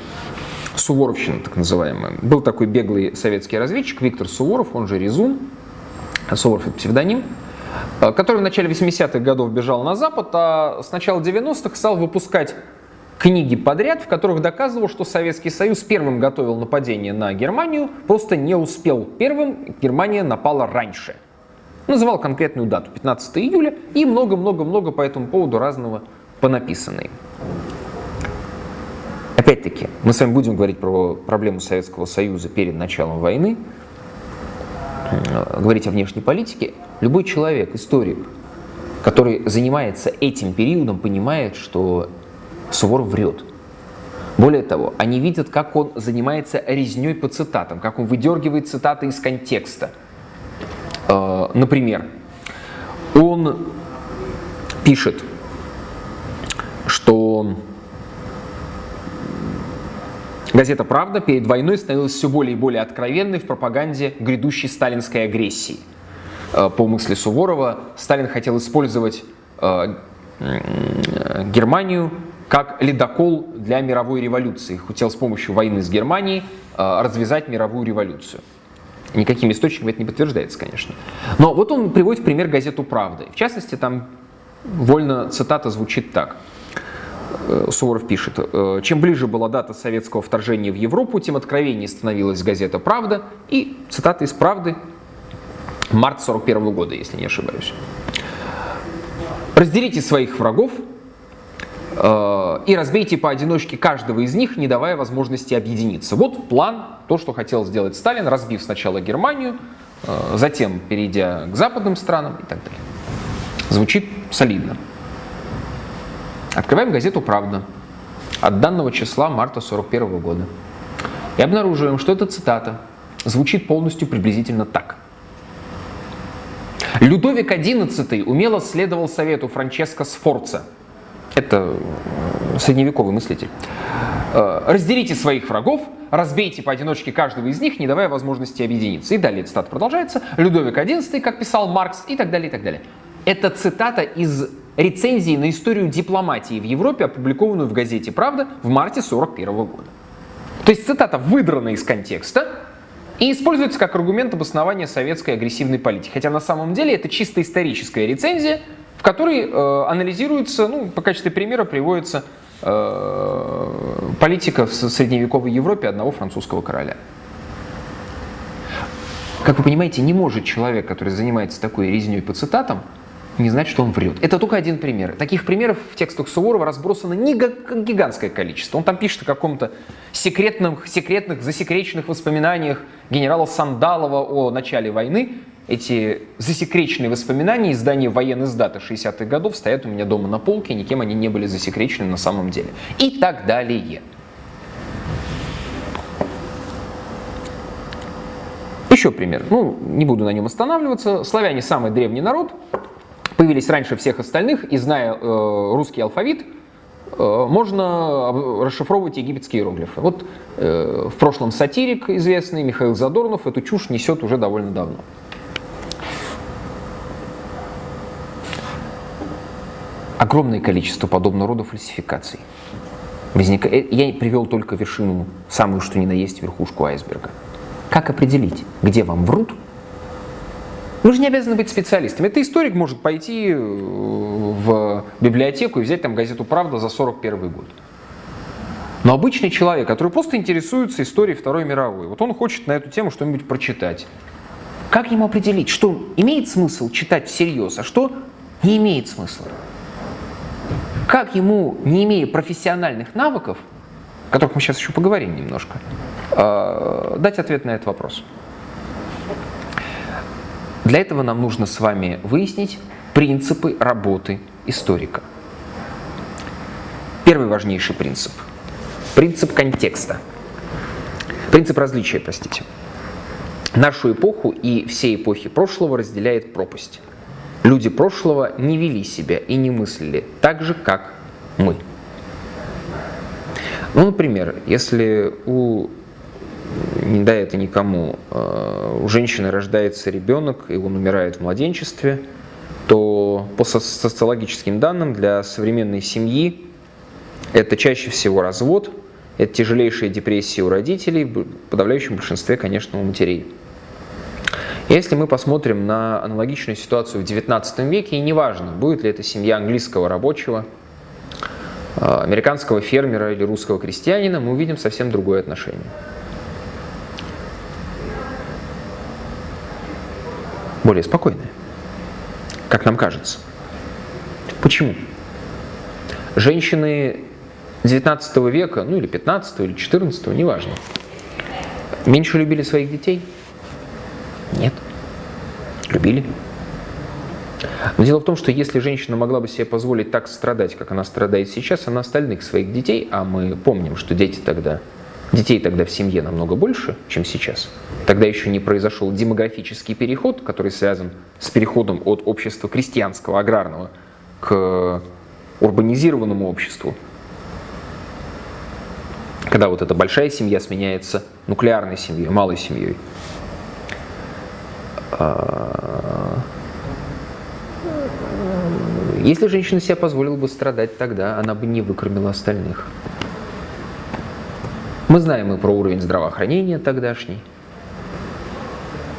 Суворовщина, так называемая. Был такой беглый советский разведчик Виктор Суворов, он же Резун. Суворов это псевдоним. Э, который в начале 80-х годов бежал на Запад, а с начала 90-х стал выпускать книги подряд, в которых доказывал, что Советский Союз первым готовил нападение на Германию, просто не успел первым, Германия напала раньше. Называл конкретную дату, 15 июля, и много-много-много по этому поводу разного понаписанной. Опять-таки, мы с вами будем говорить про проблему Советского Союза перед началом войны, говорить о внешней политике, любой человек, историк, который занимается этим периодом, понимает, что Суворов врет. Более того, они видят, как он занимается резней по цитатам, как он выдергивает цитаты из контекста. Э, например, он пишет, что Газета «Правда» перед войной становилась все более и более откровенной в пропаганде грядущей сталинской агрессии. Э, по мысли Суворова, Сталин хотел использовать э, Германию как ледокол для мировой революции. Хотел с помощью войны с Германией э, развязать мировую революцию. Никакими источниками это не подтверждается, конечно. Но вот он приводит в пример газету «Правда». В частности, там вольно цитата звучит так – Суворов пишет, «Э, чем ближе была дата советского вторжения в Европу, тем откровеннее становилась газета «Правда». И цитата из «Правды» март 41 года, если не ошибаюсь. Разделите своих врагов э, и разбейте поодиночке каждого из них, не давая возможности объединиться. Вот план, то, что хотел сделать Сталин, разбив сначала Германию, затем перейдя к западным странам и так далее. Звучит солидно. Открываем газету «Правда» от данного числа марта 41 года. И обнаруживаем, что эта цитата звучит полностью приблизительно так. Людовик XI умело следовал совету Франческо Сфорца. Это э, средневековый мыслитель. Э, Разделите своих врагов, разбейте поодиночке каждого из них, не давая возможности объединиться. И далее цитата продолжается. Людовик XI, как писал Маркс, и так далее, и так далее. Это цитата из рецензии на историю дипломатии в Европе, опубликованную в газете «Правда» в марте 1941 года. То есть цитата выдрана из контекста и используется как аргумент обоснования советской агрессивной политики. Хотя на самом деле это чисто историческая рецензия, в которой э, анализируется, ну, по качестве примера приводится э, политика в средневековой Европе одного французского короля. Как вы понимаете, не может человек, который занимается такой резней по цитатам, не значит, что он врет. Это только один пример. Таких примеров в текстах Суворова разбросано не гигантское количество. Он там пишет о каком-то секретном, секретных, засекреченных воспоминаниях генерала Сандалова о начале войны. Эти засекреченные воспоминания издания военной сдаты 60-х годов стоят у меня дома на полке, никем они не были засекречены на самом деле. И так далее. Еще пример. Ну, не буду на нем останавливаться. Славяне самый древний народ, появились раньше всех остальных, и зная э, русский алфавит, э, можно расшифровывать египетские иероглифы. Вот э, в прошлом сатирик известный Михаил Задорнов эту чушь несет уже довольно давно. Огромное количество подобного рода фальсификаций. Возника... Э, я привел только вершину, самую что ни на есть верхушку айсберга. Как определить, где вам врут? Вы же не обязаны быть специалистом. Это историк может пойти э, в библиотеку и взять там газету «Правда» за 41 год. Но обычный человек, который просто интересуется историей Второй мировой, вот он хочет на эту тему что-нибудь прочитать. Как ему определить, что имеет смысл читать всерьез, а что не имеет смысла? Как ему, не имея профессиональных навыков, о которых мы сейчас еще поговорим немножко, э, дать ответ на этот вопрос? Для этого нам нужно с вами выяснить принципы работы историка. Первый важнейший принцип. Принцип контекста. Принцип различия, простите. Нашу эпоху и все эпохи прошлого разделяет пропасть. Люди прошлого не вели себя и не мыслили так же, как мы. Ну, например, если у не дай это никому, э, у женщины рождается ребенок, и он умирает в младенчестве, то по социологическим данным для современной семьи это чаще всего развод, это тяжелейшая депрессия у родителей, в подавляющем большинстве, конечно, у матерей. Если мы посмотрим на аналогичную ситуацию в XIX веке, и неважно, будет ли это семья английского рабочего, э, американского фермера или русского крестьянина, мы увидим совсем другое отношение. Более спокойная, как нам кажется. Почему? Женщины 19 века, ну или 15 или 14, неважно, меньше любили своих детей? Нет. Любили. Но дело в том, что если женщина могла бы себе позволить так страдать, как она страдает сейчас, она остальных своих детей, а мы помним, что дети тогда Детей тогда в семье намного больше, чем сейчас. Тогда еще не произошел демографический переход, который связан с переходом от общества крестьянского, аграрного к урбанизированному обществу. Когда вот эта большая семья сменяется нуклеарной семьей, малой семьей. А, если женщина себе позволила бы страдать тогда, она бы не выкормила остальных. Мы знаем и про уровень здравоохранения тогдашний.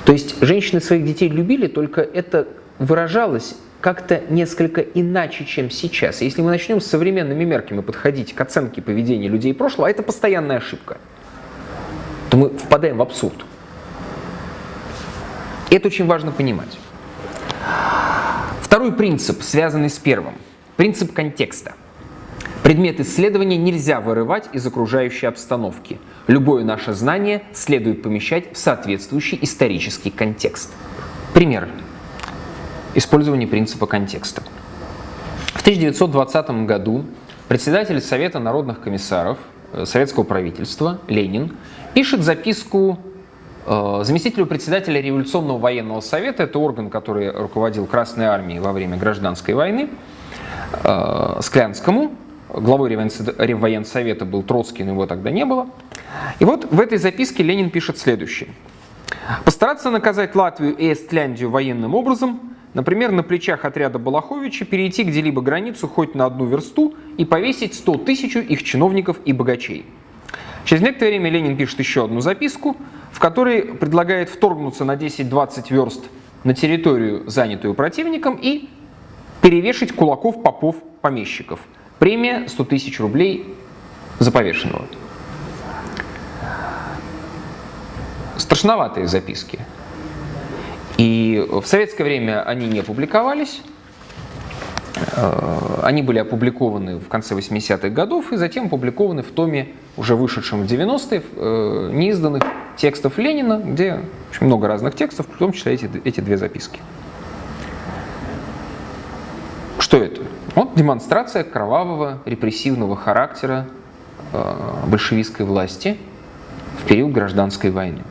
То есть женщины своих детей любили, только это выражалось как-то несколько иначе, чем сейчас. Если мы начнем с современными мерками подходить к оценке поведения людей прошлого, а это постоянная ошибка, то мы впадаем в абсурд. Это очень важно понимать. Второй принцип, связанный с первым. Принцип контекста. Предмет исследования нельзя вырывать из окружающей обстановки. Любое наше знание следует помещать в соответствующий исторический контекст. Пример. Использование принципа контекста. В 1920 году председатель Совета народных комиссаров э, советского правительства Ленин пишет записку э, заместителю председателя Революционного военного совета, это орган, который руководил Красной армией во время гражданской войны, э, Склянскому, главой Реввоенсовета был Троцкий, но его тогда не было. И вот в этой записке Ленин пишет следующее. Постараться наказать Латвию и Эстляндию военным образом, например, на плечах отряда Балаховича перейти где-либо границу хоть на одну версту и повесить 100 тысяч их чиновников и богачей. Через некоторое время Ленин пишет еще одну записку, в которой предлагает вторгнуться на 10-20 верст на территорию, занятую противником, и перевешать кулаков попов помещиков – Премия 100 тысяч рублей за повешенного. Страшноватые записки. И в советское время они не публиковались. Э, они были опубликованы в конце 80-х годов и затем опубликованы в томе, уже вышедшем в 90-е, э, неизданных текстов Ленина, где очень много разных текстов, в том числе эти, эти две записки. Что это? Вот демонстрация кровавого репрессивного характера э, большевистской власти в период гражданской войны.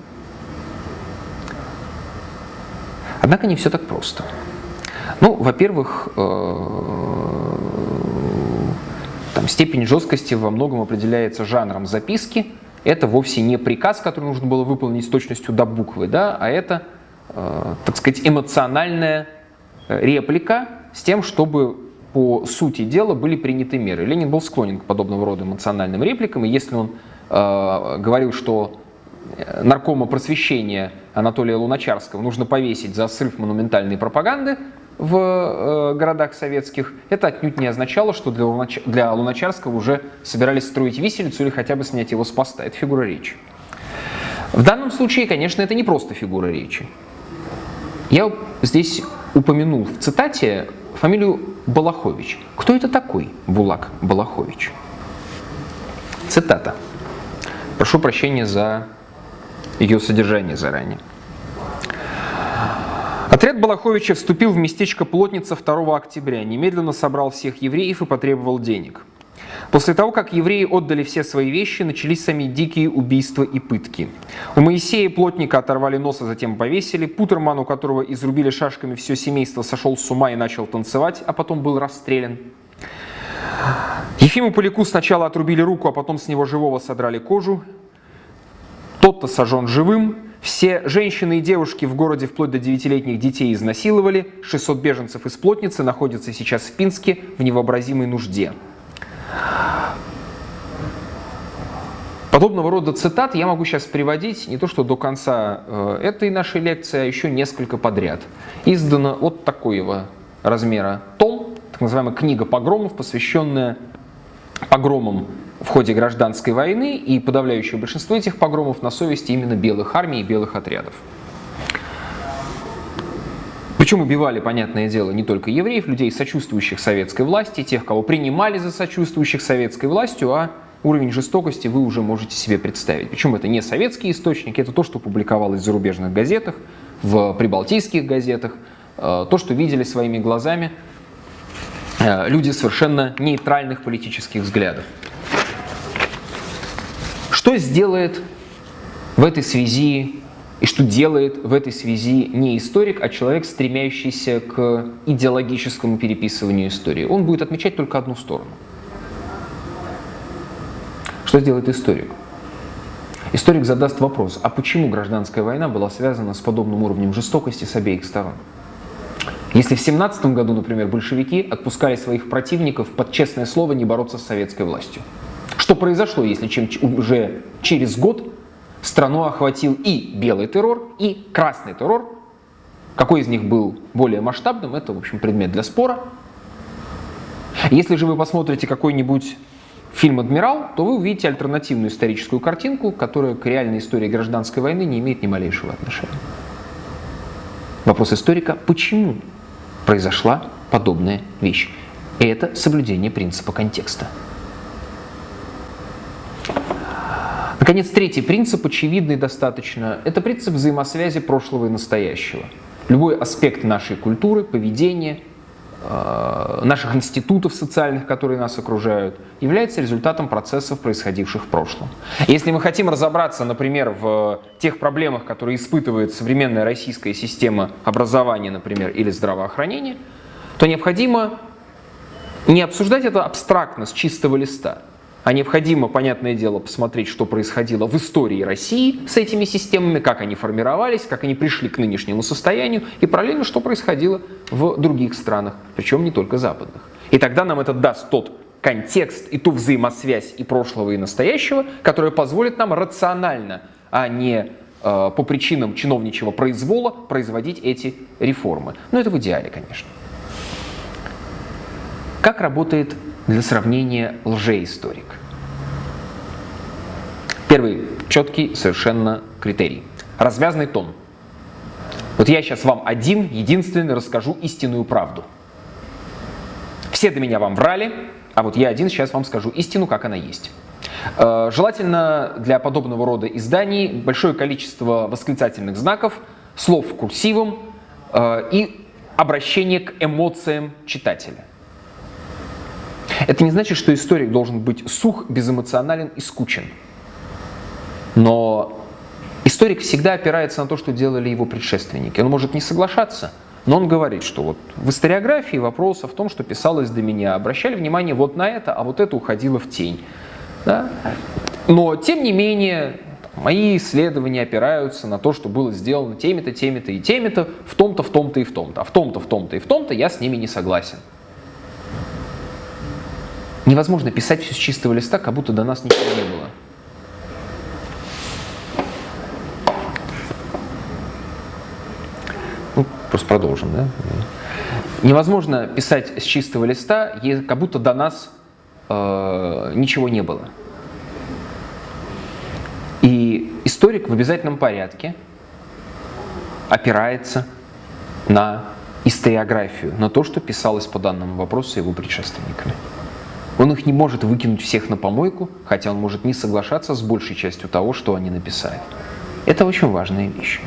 Однако не все так просто. Ну, во-первых, э, там, степень жесткости во многом определяется жанром записки. Это вовсе не приказ, который нужно было выполнить с точностью до буквы, да, а это, э, так сказать, эмоциональная реплика с тем, чтобы по сути дела были приняты меры. Ленин был склонен к подобного рода эмоциональным репликам, и если он э, говорил, что э, наркома просвещения Анатолия Луначарского нужно повесить за срыв монументальной пропаганды в э, городах советских, это отнюдь не означало, что для, Лунач... для Луначарского уже собирались строить виселицу или хотя бы снять его с поста. Это фигура речи. В данном случае, конечно, это не просто фигура речи. Я здесь упомянул в цитате фамилию Балахович. Кто это такой Булак Балахович? Цитата. Прошу прощения за ее содержание заранее. Отряд Балаховича вступил в местечко Плотница 2 октября, немедленно собрал всех евреев и потребовал денег. После того, как евреи отдали все свои вещи, начались сами дикие убийства и пытки. У Моисея плотника оторвали нос, а затем повесили. Путерман, у которого изрубили шашками все семейство, сошел с ума и начал танцевать, а потом был расстрелян. Ефиму Поляку сначала отрубили руку, а потом с него живого содрали кожу. Тот-то сожжен живым. Все женщины и девушки в городе вплоть до 9-летних детей изнасиловали. 600 беженцев из Плотницы находятся сейчас в Пинске в невообразимой нужде. Подобного рода цитат я могу сейчас приводить не то что до конца э, этой нашей лекции, а еще несколько подряд. Издано вот такого размера том, так называемая книга погромов, посвященная погромам в ходе гражданской войны, и подавляющее большинство этих погромов на совести именно белых армий и белых отрядов. Причем убивали, понятное дело, не только евреев, людей, сочувствующих советской власти, тех, кого принимали за сочувствующих советской властью, а уровень жестокости вы уже можете себе представить. Причем это не советские источники, это то, что публиковалось в зарубежных газетах, в прибалтийских газетах, э, то, что видели своими глазами э, люди совершенно нейтральных политических взглядов. Что сделает в этой связи и что делает в этой связи не историк, а человек, стремящийся к идеологическому переписыванию истории. Он будет отмечать только одну сторону. Что сделает историк? Историк задаст вопрос, а почему гражданская война была связана с подобным уровнем жестокости с обеих сторон? Если в 17 году, например, большевики отпускали своих противников под честное слово не бороться с советской властью. Что произошло, если чем уже через год страну охватил и белый террор, и красный террор. Какой из них был более масштабным, это, в общем, предмет для спора. Если же вы посмотрите какой-нибудь фильм «Адмирал», то вы увидите альтернативную историческую картинку, которая к реальной истории гражданской войны не имеет ни малейшего отношения. Вопрос историка, почему произошла подобная вещь? И это соблюдение принципа контекста. Наконец, третий принцип, очевидный достаточно, это принцип взаимосвязи прошлого и настоящего. Любой аспект нашей культуры, поведения, э, наших институтов социальных, которые нас окружают, является результатом процессов, происходивших в прошлом. Если мы хотим разобраться, например, в тех проблемах, которые испытывает современная российская система образования, например, или здравоохранения, то необходимо не обсуждать это абстрактно, с чистого листа, а необходимо, понятное дело, посмотреть, что происходило в истории России с этими системами, как они формировались, как они пришли к нынешнему состоянию, и параллельно, что происходило в других странах, причем не только западных. И тогда нам это даст тот контекст и ту взаимосвязь и прошлого, и настоящего, которая позволит нам рационально, а не э, по причинам чиновничьего произвола производить эти реформы. Но это в идеале, конечно. Как работает для сравнения лжеисторик. Первый четкий совершенно критерий. Развязный тон. Вот я сейчас вам один, единственный расскажу истинную правду. Все до меня вам врали, а вот я один сейчас вам скажу истину, как она есть. Э, желательно для подобного рода изданий большое количество восклицательных знаков, слов курсивом э, и обращение к эмоциям читателя. Это не значит, что историк должен быть сух, безэмоционален и скучен. Но Историк всегда опирается на то, что делали его предшественники. Он может не соглашаться, но он говорит, что вот в историографии вопрос в том, что писалось до меня, обращали внимание вот на это, а вот это уходило в тень. Да? Но, тем не менее, мои исследования опираются на то, что было сделано теми-то, теми-то и теми-то, в том-то, в том-то и в том-то. А в том-то, в том-то и в том-то я с ними не согласен. Невозможно писать все с чистого листа, как будто до нас ничего не было. Ну, просто продолжим, да? Невозможно писать с чистого листа, как будто до нас э, ничего не было. И историк в обязательном порядке опирается на историографию, на то, что писалось по данному вопросу его предшественниками. Он их не может выкинуть всех на помойку, хотя он может не соглашаться с большей частью того, что они написали. Это очень важная вещь.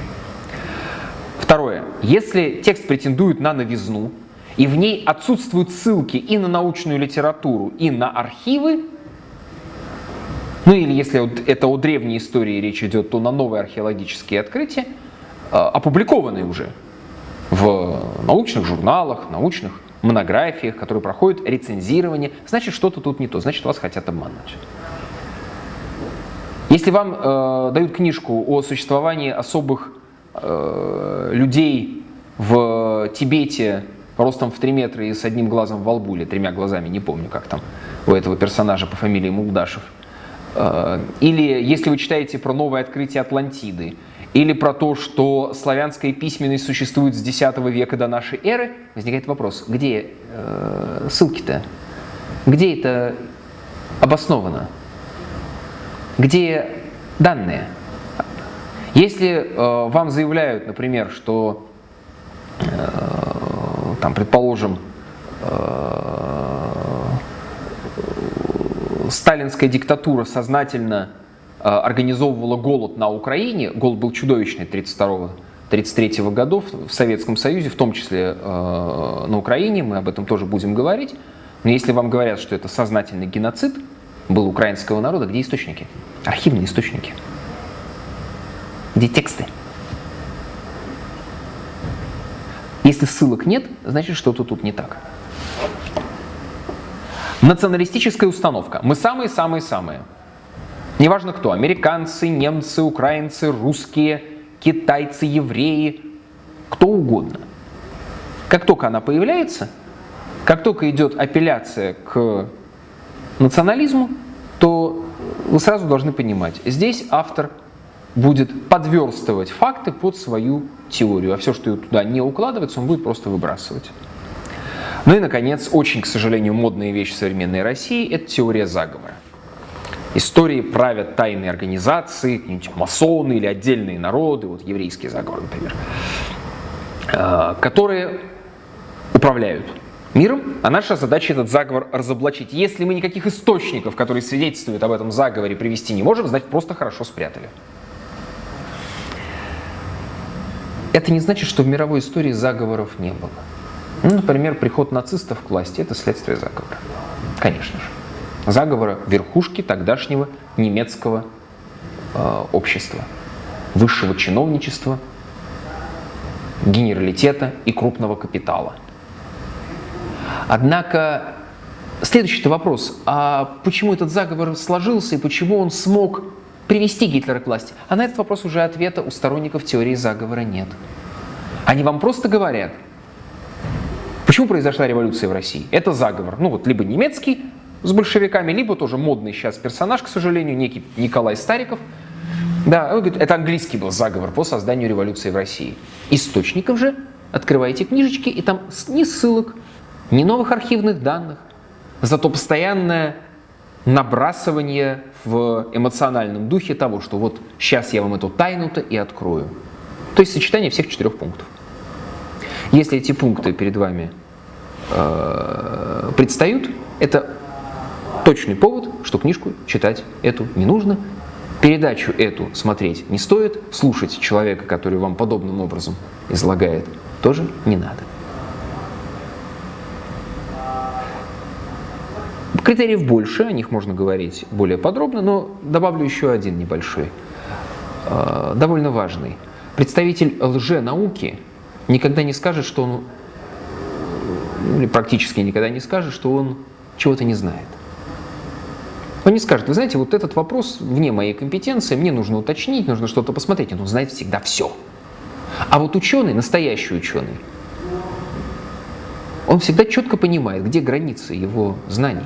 Второе. Если текст претендует на новизну, и в ней отсутствуют ссылки и на научную литературу, и на архивы, ну или если это о древней истории речь идет, то на новые археологические открытия, а, опубликованные уже в научных журналах, научных монографиях, которые проходят рецензирование, значит что-то тут не то, значит вас хотят обмануть. Если вам э, дают книжку о существовании особых э, людей в Тибете ростом в 3 метра и с одним глазом во лбу, или тремя глазами, не помню, как там у этого персонажа по фамилии Мулдашев – Э, или если вы читаете про новое открытие Атлантиды, или про то, что славянская письменность существует с X века до нашей эры, возникает вопрос, где э, ссылки-то? Где это обосновано? Где данные? Если э, вам заявляют, например, что, э, там, предположим, э, сталинская диктатура сознательно организовывала голод на Украине, голод был чудовищный 32 33 годов в Советском Союзе, в том числе э, на Украине, мы об этом тоже будем говорить. Но если вам говорят, что это сознательный геноцид был украинского народа, где источники? Архивные источники. Где тексты? Если ссылок нет, значит что-то тут не так. Националистическая установка. Мы самые-самые-самые. Неважно кто, американцы, немцы, украинцы, русские, китайцы, евреи, кто угодно. Как только она появляется, как только идет апелляция к национализму, то вы сразу должны понимать, здесь автор будет подверстывать факты под свою теорию, а все, что туда не укладывается, он будет просто выбрасывать. Ну и, наконец, очень, к сожалению, модная вещь современной России – это теория заговора. Истории правят тайные организации, масоны или отдельные народы, вот еврейский заговор, например, э, которые управляют миром, а наша задача этот заговор разоблачить. Если мы никаких источников, которые свидетельствуют об этом заговоре, привести не можем, значит просто хорошо спрятали. Это не значит, что в мировой истории заговоров не было. Ну, например, приход нацистов к власти – это следствие заговора. Конечно же. Заговора верхушки тогдашнего немецкого э, общества, высшего чиновничества, генералитета и крупного капитала. Однако следующий вопрос, а почему этот заговор сложился и почему он смог привести Гитлера к власти? А на этот вопрос уже ответа у сторонников теории заговора нет. Они вам просто говорят – Почему произошла революция в России? Это заговор. Ну вот либо немецкий с большевиками, либо тоже модный сейчас персонаж, к сожалению, некий Николай Стариков. Да, говорит, это английский был заговор по созданию революции в России. Источников же открываете книжечки, и там ни ссылок, ни новых архивных данных. Зато постоянное набрасывание в эмоциональном духе того, что вот сейчас я вам эту тайну-то и открою. То есть сочетание всех четырех пунктов. Если эти пункты перед вами э, предстают, это точный повод, что книжку читать эту не нужно, передачу эту смотреть не стоит, слушать человека, который вам подобным образом излагает, тоже не надо. Критериев больше, о них можно говорить более подробно, но добавлю еще один небольшой. э, довольно важный. Представитель лженауки никогда не скажет, что он, или практически никогда не скажет, что он чего-то не знает. Он не скажет, вы знаете, вот этот вопрос вне моей компетенции, мне нужно уточнить, нужно что-то посмотреть. Он знает всегда все. А вот ученый, настоящий ученый, он всегда четко понимает, где границы его знаний.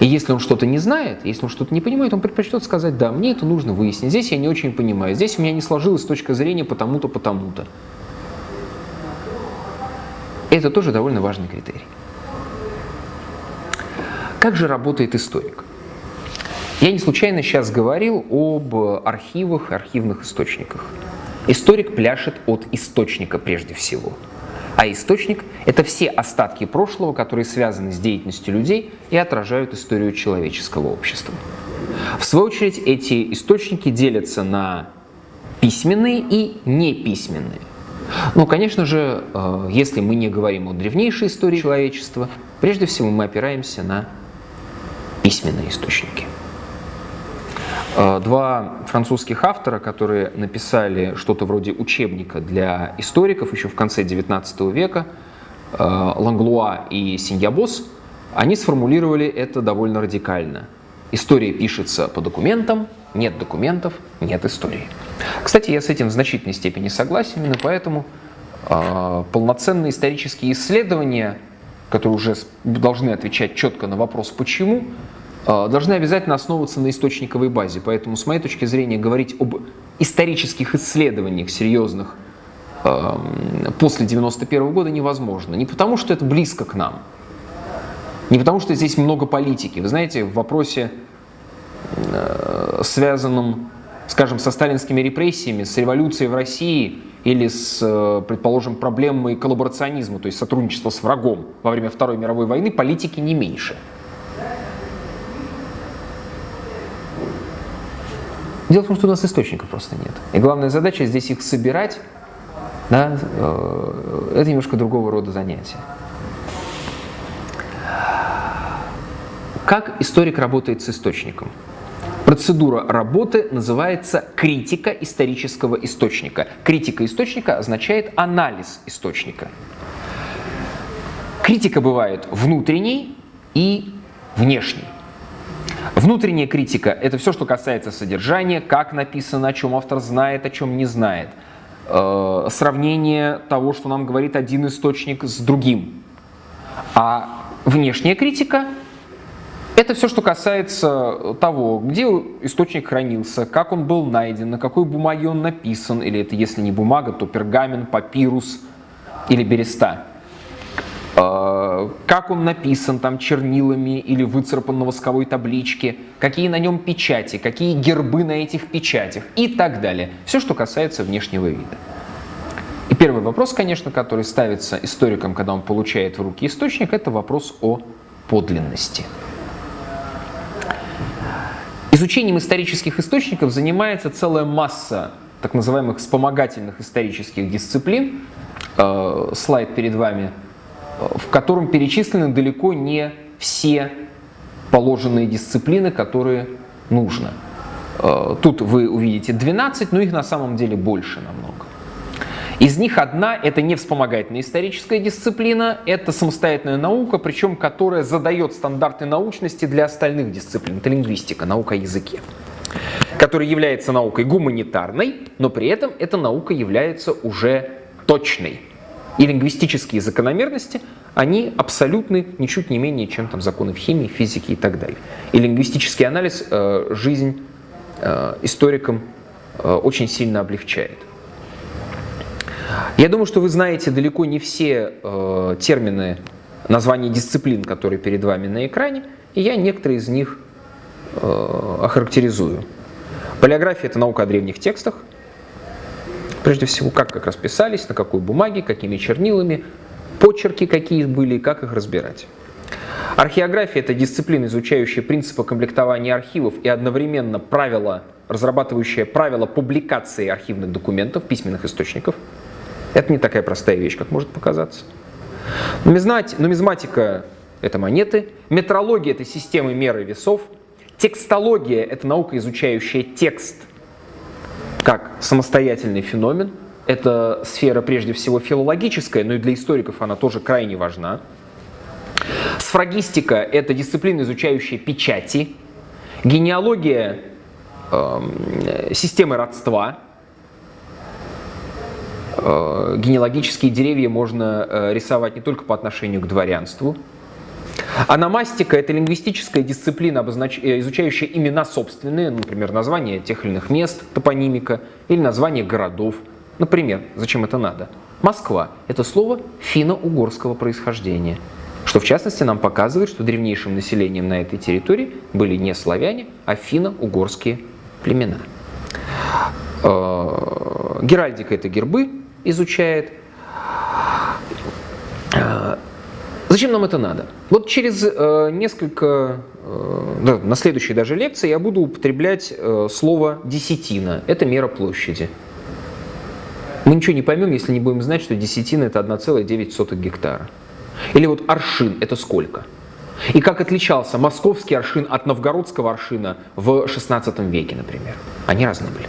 И если он что-то не знает, если он что-то не понимает, он предпочтет сказать, да, мне это нужно выяснить, здесь я не очень понимаю, здесь у меня не сложилось точка зрения потому-то, потому-то. Это тоже довольно важный критерий. Как же работает историк? Я не случайно сейчас говорил об архивах, архивных источниках. Историк пляшет от источника прежде всего. А источник – это все остатки прошлого, которые связаны с деятельностью людей и отражают историю человеческого общества. В свою очередь, эти источники делятся на письменные и неписьменные. Ну, конечно же, э, если мы не говорим о древнейшей истории человечества, прежде всего мы опираемся на письменные источники. Э, два французских автора, которые написали что-то вроде учебника для историков еще в конце XIX века, э, Ланглуа и Синьябос, они сформулировали это довольно радикально. История пишется по документам, нет документов, нет истории. Кстати, я с этим в значительной степени согласен, именно поэтому э, полноценные исторические исследования, которые уже должны отвечать четко на вопрос «почему», должны обязательно основываться на источниковой базе. Поэтому, с моей точки зрения, говорить об исторических исследованиях серьезных после 91 года невозможно. Не потому, что это близко к нам, не потому, что здесь много политики. Вы знаете, в вопросе, э, связанном, скажем, со сталинскими репрессиями, с революцией в России или с, э, предположим, проблемой коллаборационизма, то есть сотрудничества с врагом во время Второй мировой войны, политики не меньше. Дело в том, что у нас источников просто нет. И главная задача здесь их собирать, да, э, это немножко другого рода занятие. Как историк работает с источником? Процедура работы называется критика исторического источника. Критика источника означает анализ источника. Критика бывает внутренней и внешней. Внутренняя критика – это все, что касается содержания, как написано, о чем автор знает, о чем не знает. Э, сравнение того, что нам говорит один источник с другим. А внешняя критика – это все, что касается того, где источник хранился, как он был найден, на какой бумаге он написан, или это если не бумага, то пергамент, папирус или береста. Как он написан там чернилами или выцарапан на восковой табличке, какие на нем печати, какие гербы на этих печатях и так далее. Все, что касается внешнего вида. И первый вопрос, конечно, который ставится историком, когда он получает в руки источник, это вопрос о подлинности. Изучением исторических источников занимается целая масса так называемых вспомогательных исторических дисциплин. Э, слайд перед вами – в котором перечислены далеко не все положенные дисциплины, которые нужно. Э, тут вы увидите 12, но их на самом деле больше намного. Из них одна – это не вспомогательная историческая дисциплина, это самостоятельная наука, причем которая задает стандарты научности для остальных дисциплин. Это лингвистика, наука о языке, которая является наукой гуманитарной, но при этом эта наука является уже точной. И лингвистические закономерности, они абсолютны ничуть не менее, чем там, законы в химии, физике и так далее. И лингвистический анализ э, жизнь э, историкам э, очень сильно облегчает. Я думаю, что вы знаете далеко не все э, термины, названия дисциплин, которые перед вами на экране, и я некоторые из них э, охарактеризую. Полиография – это наука о древних текстах, Прежде всего, как как раз писались, на какой бумаге, какими чернилами, почерки какие были, как их разбирать. Археография – это дисциплина, изучающая принципы комплектования архивов и одновременно правила, разрабатывающая правила публикации архивных документов, письменных источников. Это не такая простая вещь, как может показаться. Нумизматика – это монеты. Метрология – это системы меры весов. Текстология – это наука, изучающая текст как самостоятельный феномен. Это сфера прежде всего филологическая, но и для историков она тоже крайне важна. Сфрагистика – это дисциплина, изучающая печати. Генеалогия э, системы родства. Э, генеалогические деревья можно э, рисовать не только по отношению к дворянству. Аномастика – это лингвистическая дисциплина, обознач... Э, изучающая имена собственные, например, название тех или иных мест, топонимика, или название городов. Например, зачем это надо? Москва – это слово финно-угорского происхождения – что в частности нам показывает, что древнейшим населением на этой территории были не славяне, а финно-угорские племена. Э, геральдика это гербы изучает. Э, зачем нам это надо? Вот через э, несколько, да, на следующей даже лекции я буду употреблять слово десятина. Это мера площади. Мы ничего не поймем, если не будем знать, что десятина это 1,9 гектара. Или вот аршин – это сколько? И как отличался московский аршин от новгородского аршина в XVI веке, например? Они разные были.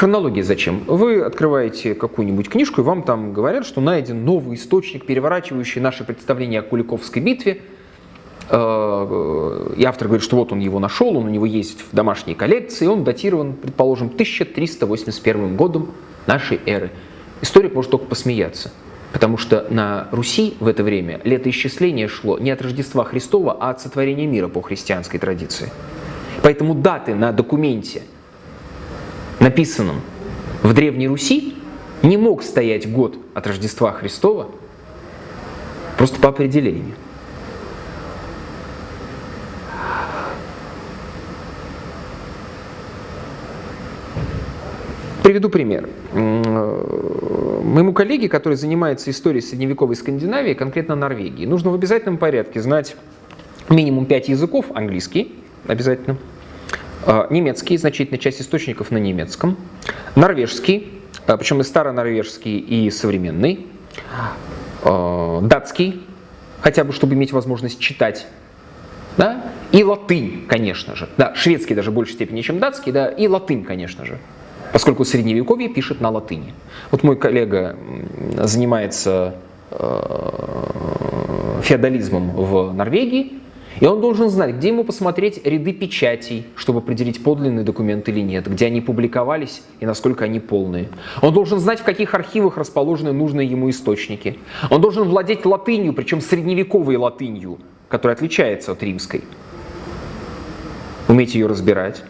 Хронология зачем? Вы открываете какую-нибудь книжку, и вам там говорят, что найден новый источник, переворачивающий наше представление о Куликовской битве – Э, и автор говорит, что вот он его нашел, он у него есть в домашней коллекции, он датирован, предположим, 1381 годом нашей эры. Историк может только посмеяться, потому что на Руси в это время летоисчисление шло не от Рождества Христова, а от сотворения мира по христианской традиции. Поэтому даты на документе, написанном в Древней Руси, не мог стоять год от Рождества Христова просто по определению. Приведу пример. Моему коллеге, который занимается историей средневековой Скандинавии, конкретно Норвегии, нужно в обязательном порядке знать минимум пять языков, английский обязательно, немецкий, значительная часть источников на немецком, норвежский, э, причем и старонорвежский, и современный, датский, хотя бы чтобы иметь возможность читать, да, и латынь, конечно же, да, шведский даже в большей степени, чем датский, да, и латынь, конечно же. Поскольку средневековье пишет на латыни. Вот мой коллега занимается э, феодализмом в Норвегии, и он должен знать, где ему посмотреть ряды печатей, чтобы определить, подлинный документ или нет, где они публиковались и насколько они полные. Он должен знать, в каких архивах расположены нужные ему источники. Он должен владеть латынью, причем средневековой латынью, которая отличается от римской. Уметь ее разбирать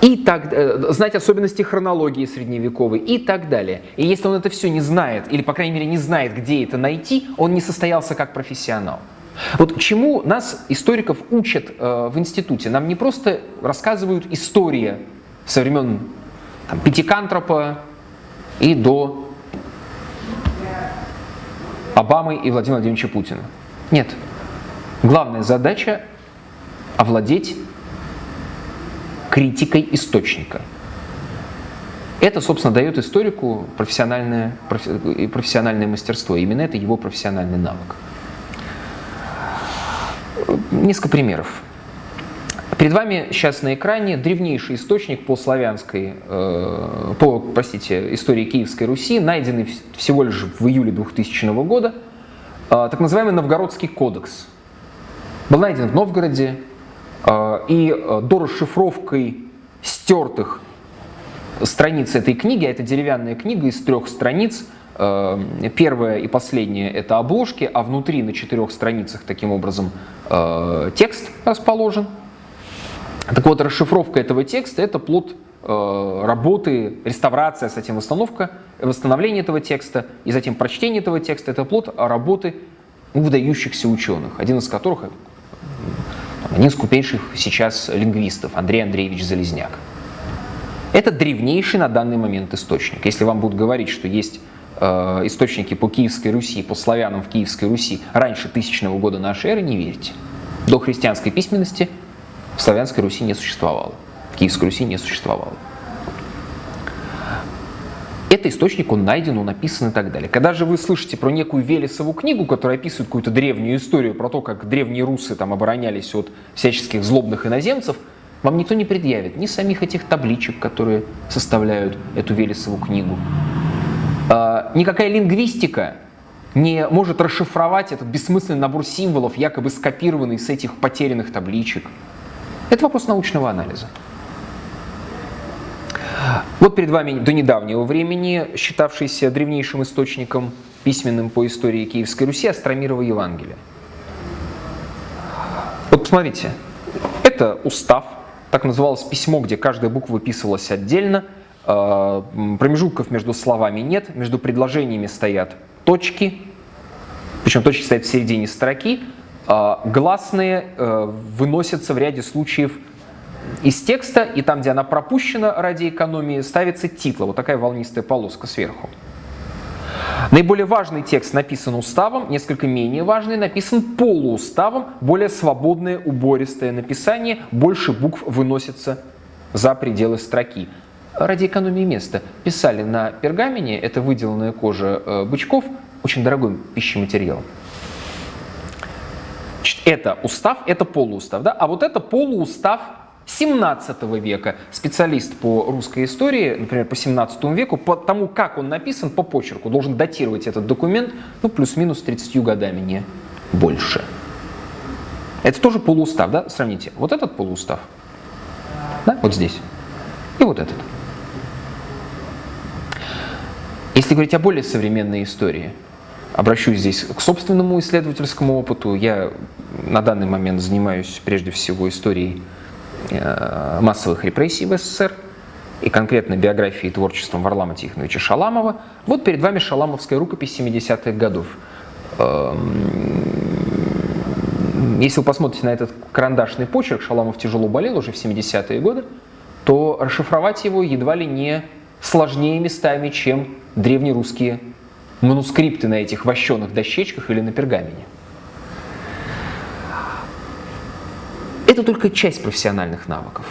и так, э, знать особенности хронологии средневековой и так далее. И если он это все не знает, или, по крайней мере, не знает, где это найти, он не состоялся как профессионал. Вот чему нас, историков, учат э, в институте? Нам не просто рассказывают история со времен там, Пятикантропа и до Обамы и Владимира Владимировича Путина. Нет. Главная задача – овладеть критикой источника. Это, собственно, дает историку профессиональное, профессиональное мастерство. Именно это его профессиональный навык. Несколько примеров. Перед вами сейчас на экране древнейший источник по славянской, э, по, простите, истории Киевской Руси, найденный всего лишь в июле 2000 года, э, так называемый Новгородский кодекс. Был найден в Новгороде а, и э, до расшифровкой стертых страниц этой книги, а это деревянная книга из трех страниц, э, Первая и последняя – это обложки, а внутри на четырех страницах таким образом э, текст расположен. Так вот, расшифровка этого текста – это плод работы, реставрация, затем восстановка, восстановление этого текста и затем прочтение этого текста – это плод работы выдающихся ученых, один из которых один из крупнейших сейчас лингвистов, Андрей Андреевич Залезняк. Это древнейший на данный момент источник. Если вам будут говорить, что есть э, источники по Киевской Руси, по славянам в Киевской Руси раньше тысячного года нашей эры, не верьте. До христианской письменности в славянской Руси не существовало. В Киевской Руси не существовало. Это источник, он найден, он написан и так далее. Когда же вы слышите про некую Велесову книгу, которая описывает какую-то древнюю историю про то, как древние русы там оборонялись от всяческих злобных иноземцев, вам никто не предъявит ни самих этих табличек, которые составляют эту Велесову книгу. А, никакая лингвистика не может расшифровать этот бессмысленный набор символов, якобы скопированный с этих потерянных табличек. Это вопрос научного анализа. Вот перед вами до недавнего времени считавшийся древнейшим источником письменным по истории Киевской Руси Астромирово Евангелие. Вот посмотрите, это устав, так называлось письмо, где каждая буква выписывалась отдельно, промежутков между словами нет, между предложениями стоят точки, причем точки стоят в середине строки, а, гласные э, выносятся в ряде случаев из текста, и там, где она пропущена ради экономии, ставится титла, вот такая волнистая полоска сверху. Наиболее важный текст написан уставом, несколько менее важный написан полууставом, более свободное, убористое написание, больше букв выносится за пределы строки. Ради экономии места писали на пергамене, это выделанная кожа э, бычков, очень дорогой пищематериал. Это устав, это полуустав, да? а вот это полуустав 17 века. Специалист по русской истории, например, по 17 веку, по тому, как он написан, по почерку, должен датировать этот документ, ну, плюс-минус 30 годами, не больше. Это тоже полуустав, да? Сравните. Вот этот полуустав, да, вот здесь, и вот этот. Если говорить о более современной истории, обращусь здесь к собственному исследовательскому опыту. Я на данный момент занимаюсь прежде всего историей Э, массовых репрессий в СССР и конкретно биографией и творчеством Варлама Тихоновича Шаламова. Вот перед вами шаламовская рукопись 70-х годов. Эм, если вы посмотрите на этот карандашный почерк, Шаламов тяжело болел уже в 70-е годы, то расшифровать его едва ли не сложнее местами, чем древнерусские манускрипты на этих вощеных дощечках или на пергамене. Это только часть профессиональных навыков.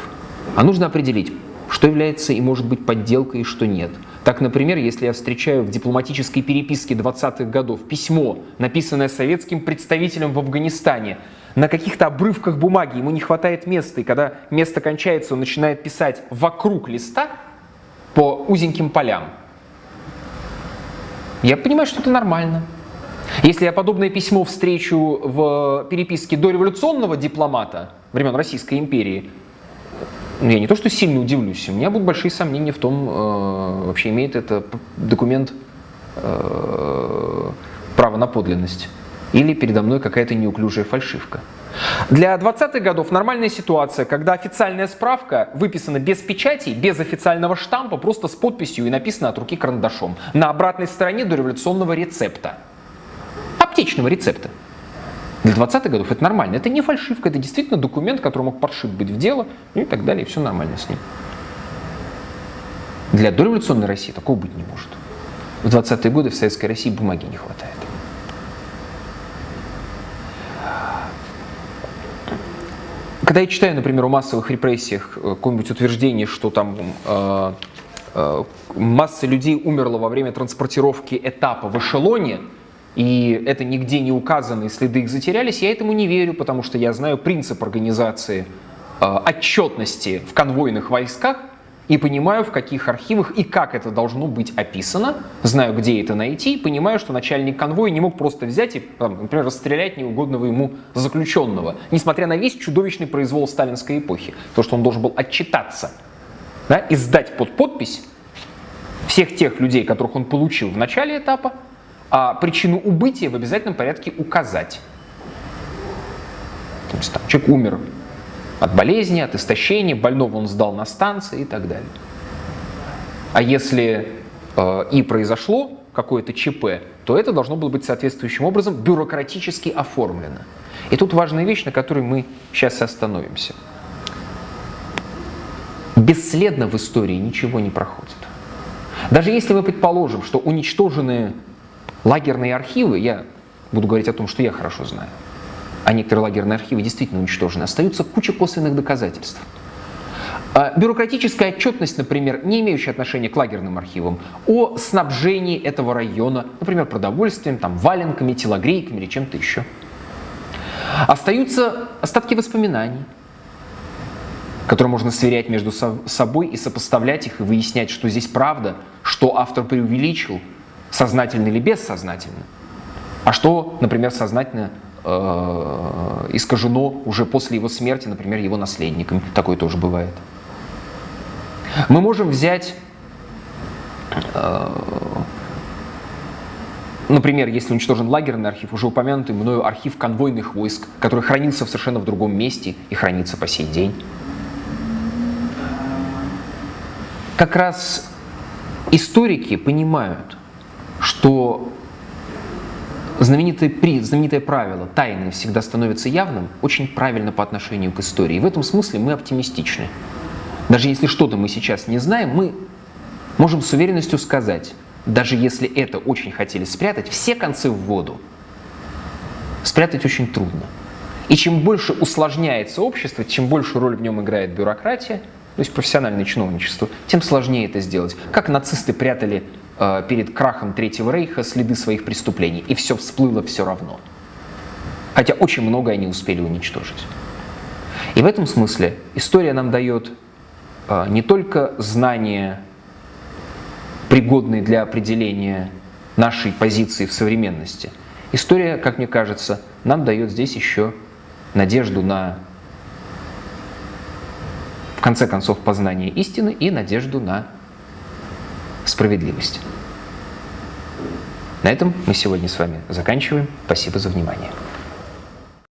А нужно определить, что является и может быть подделкой и что нет. Так, например, если я встречаю в дипломатической переписке 20-х годов письмо, написанное советским представителем в Афганистане, на каких-то обрывках бумаги, ему не хватает места, и когда место кончается, он начинает писать вокруг листа по узеньким полям, я понимаю, что это нормально. Если я подобное письмо встречу в переписке дореволюционного дипломата, времен Российской империи, ну, я не то что сильно удивлюсь, у меня будут большие сомнения в том, э, вообще имеет это документ э, право на подлинность. Или передо мной какая-то неуклюжая фальшивка. Для 20-х годов нормальная ситуация, когда официальная справка выписана без печати, без официального штампа, просто с подписью и написана от руки карандашом. На обратной стороне дореволюционного рецепта. Аптечного рецепта. Для 20-х годов это нормально. Это не фальшивка, это действительно документ, который мог подшит быть в дело и так далее, и все нормально с ним. Для дореволюционной России такого быть не может. В 20-е годы в Советской России бумаги не хватает. Когда я читаю, например, о массовых репрессиях э, какое-нибудь утверждение, что там э, э, масса людей умерла во время транспортировки этапа в эшелоне, и это нигде не указано, и следы их затерялись, я этому не верю, потому что я знаю принцип организации э, отчетности в конвойных войсках и понимаю, в каких архивах и как это должно быть описано, знаю, где это найти, и понимаю, что начальник конвоя не мог просто взять и, там, например, расстрелять неугодного ему заключенного, несмотря на весь чудовищный произвол сталинской эпохи, то, что он должен был отчитаться да, и сдать под подпись всех тех людей, которых он получил в начале этапа, а причину убытия в обязательном порядке указать. То есть там, человек умер от болезни, от истощения, больного он сдал на станции и так далее. А если э, и произошло какое-то ЧП, то это должно было быть соответствующим образом бюрократически оформлено. И тут важная вещь, на которой мы сейчас остановимся. Бесследно в истории ничего не проходит. Даже если мы предположим, что уничтоженные Лагерные архивы, я буду говорить о том, что я хорошо знаю, а некоторые лагерные архивы действительно уничтожены, остаются куча косвенных доказательств. А, бюрократическая отчетность, например, не имеющая отношения к лагерным архивам, о снабжении этого района, например, продовольствием, там, валенками, телогрейками или чем-то еще. Остаются остатки воспоминаний, которые можно сверять между собой и сопоставлять их и выяснять, что здесь правда, что автор преувеличил, сознательно или бессознательно, а что, например, сознательно э, искажено уже после его смерти, например, его наследниками. Такое тоже бывает. Мы можем взять, э, например, если уничтожен лагерный архив, уже упомянутый мною архив конвойных войск, который хранился совершенно в другом месте и хранится по сей день. Как раз историки понимают, что знаменитое, при, знаменитое правило «тайное всегда становится явным» очень правильно по отношению к истории. В этом смысле мы оптимистичны. Даже если что-то мы сейчас не знаем, мы можем с уверенностью сказать, даже если это очень хотели спрятать, все концы в воду спрятать очень трудно. И чем больше усложняется общество, чем большую роль в нем играет бюрократия, то есть профессиональное чиновничество, тем сложнее это сделать. Как нацисты прятали э, перед крахом Третьего Рейха следы своих преступлений, и все всплыло все равно. Хотя очень многое они успели уничтожить. И в этом смысле история нам дает а, не только знания, пригодные для определения нашей позиции в современности. История, как мне кажется, нам дает здесь еще надежду на, в конце концов, познание истины и надежду на справедливость. На этом мы сегодня с вами заканчиваем. Спасибо за внимание.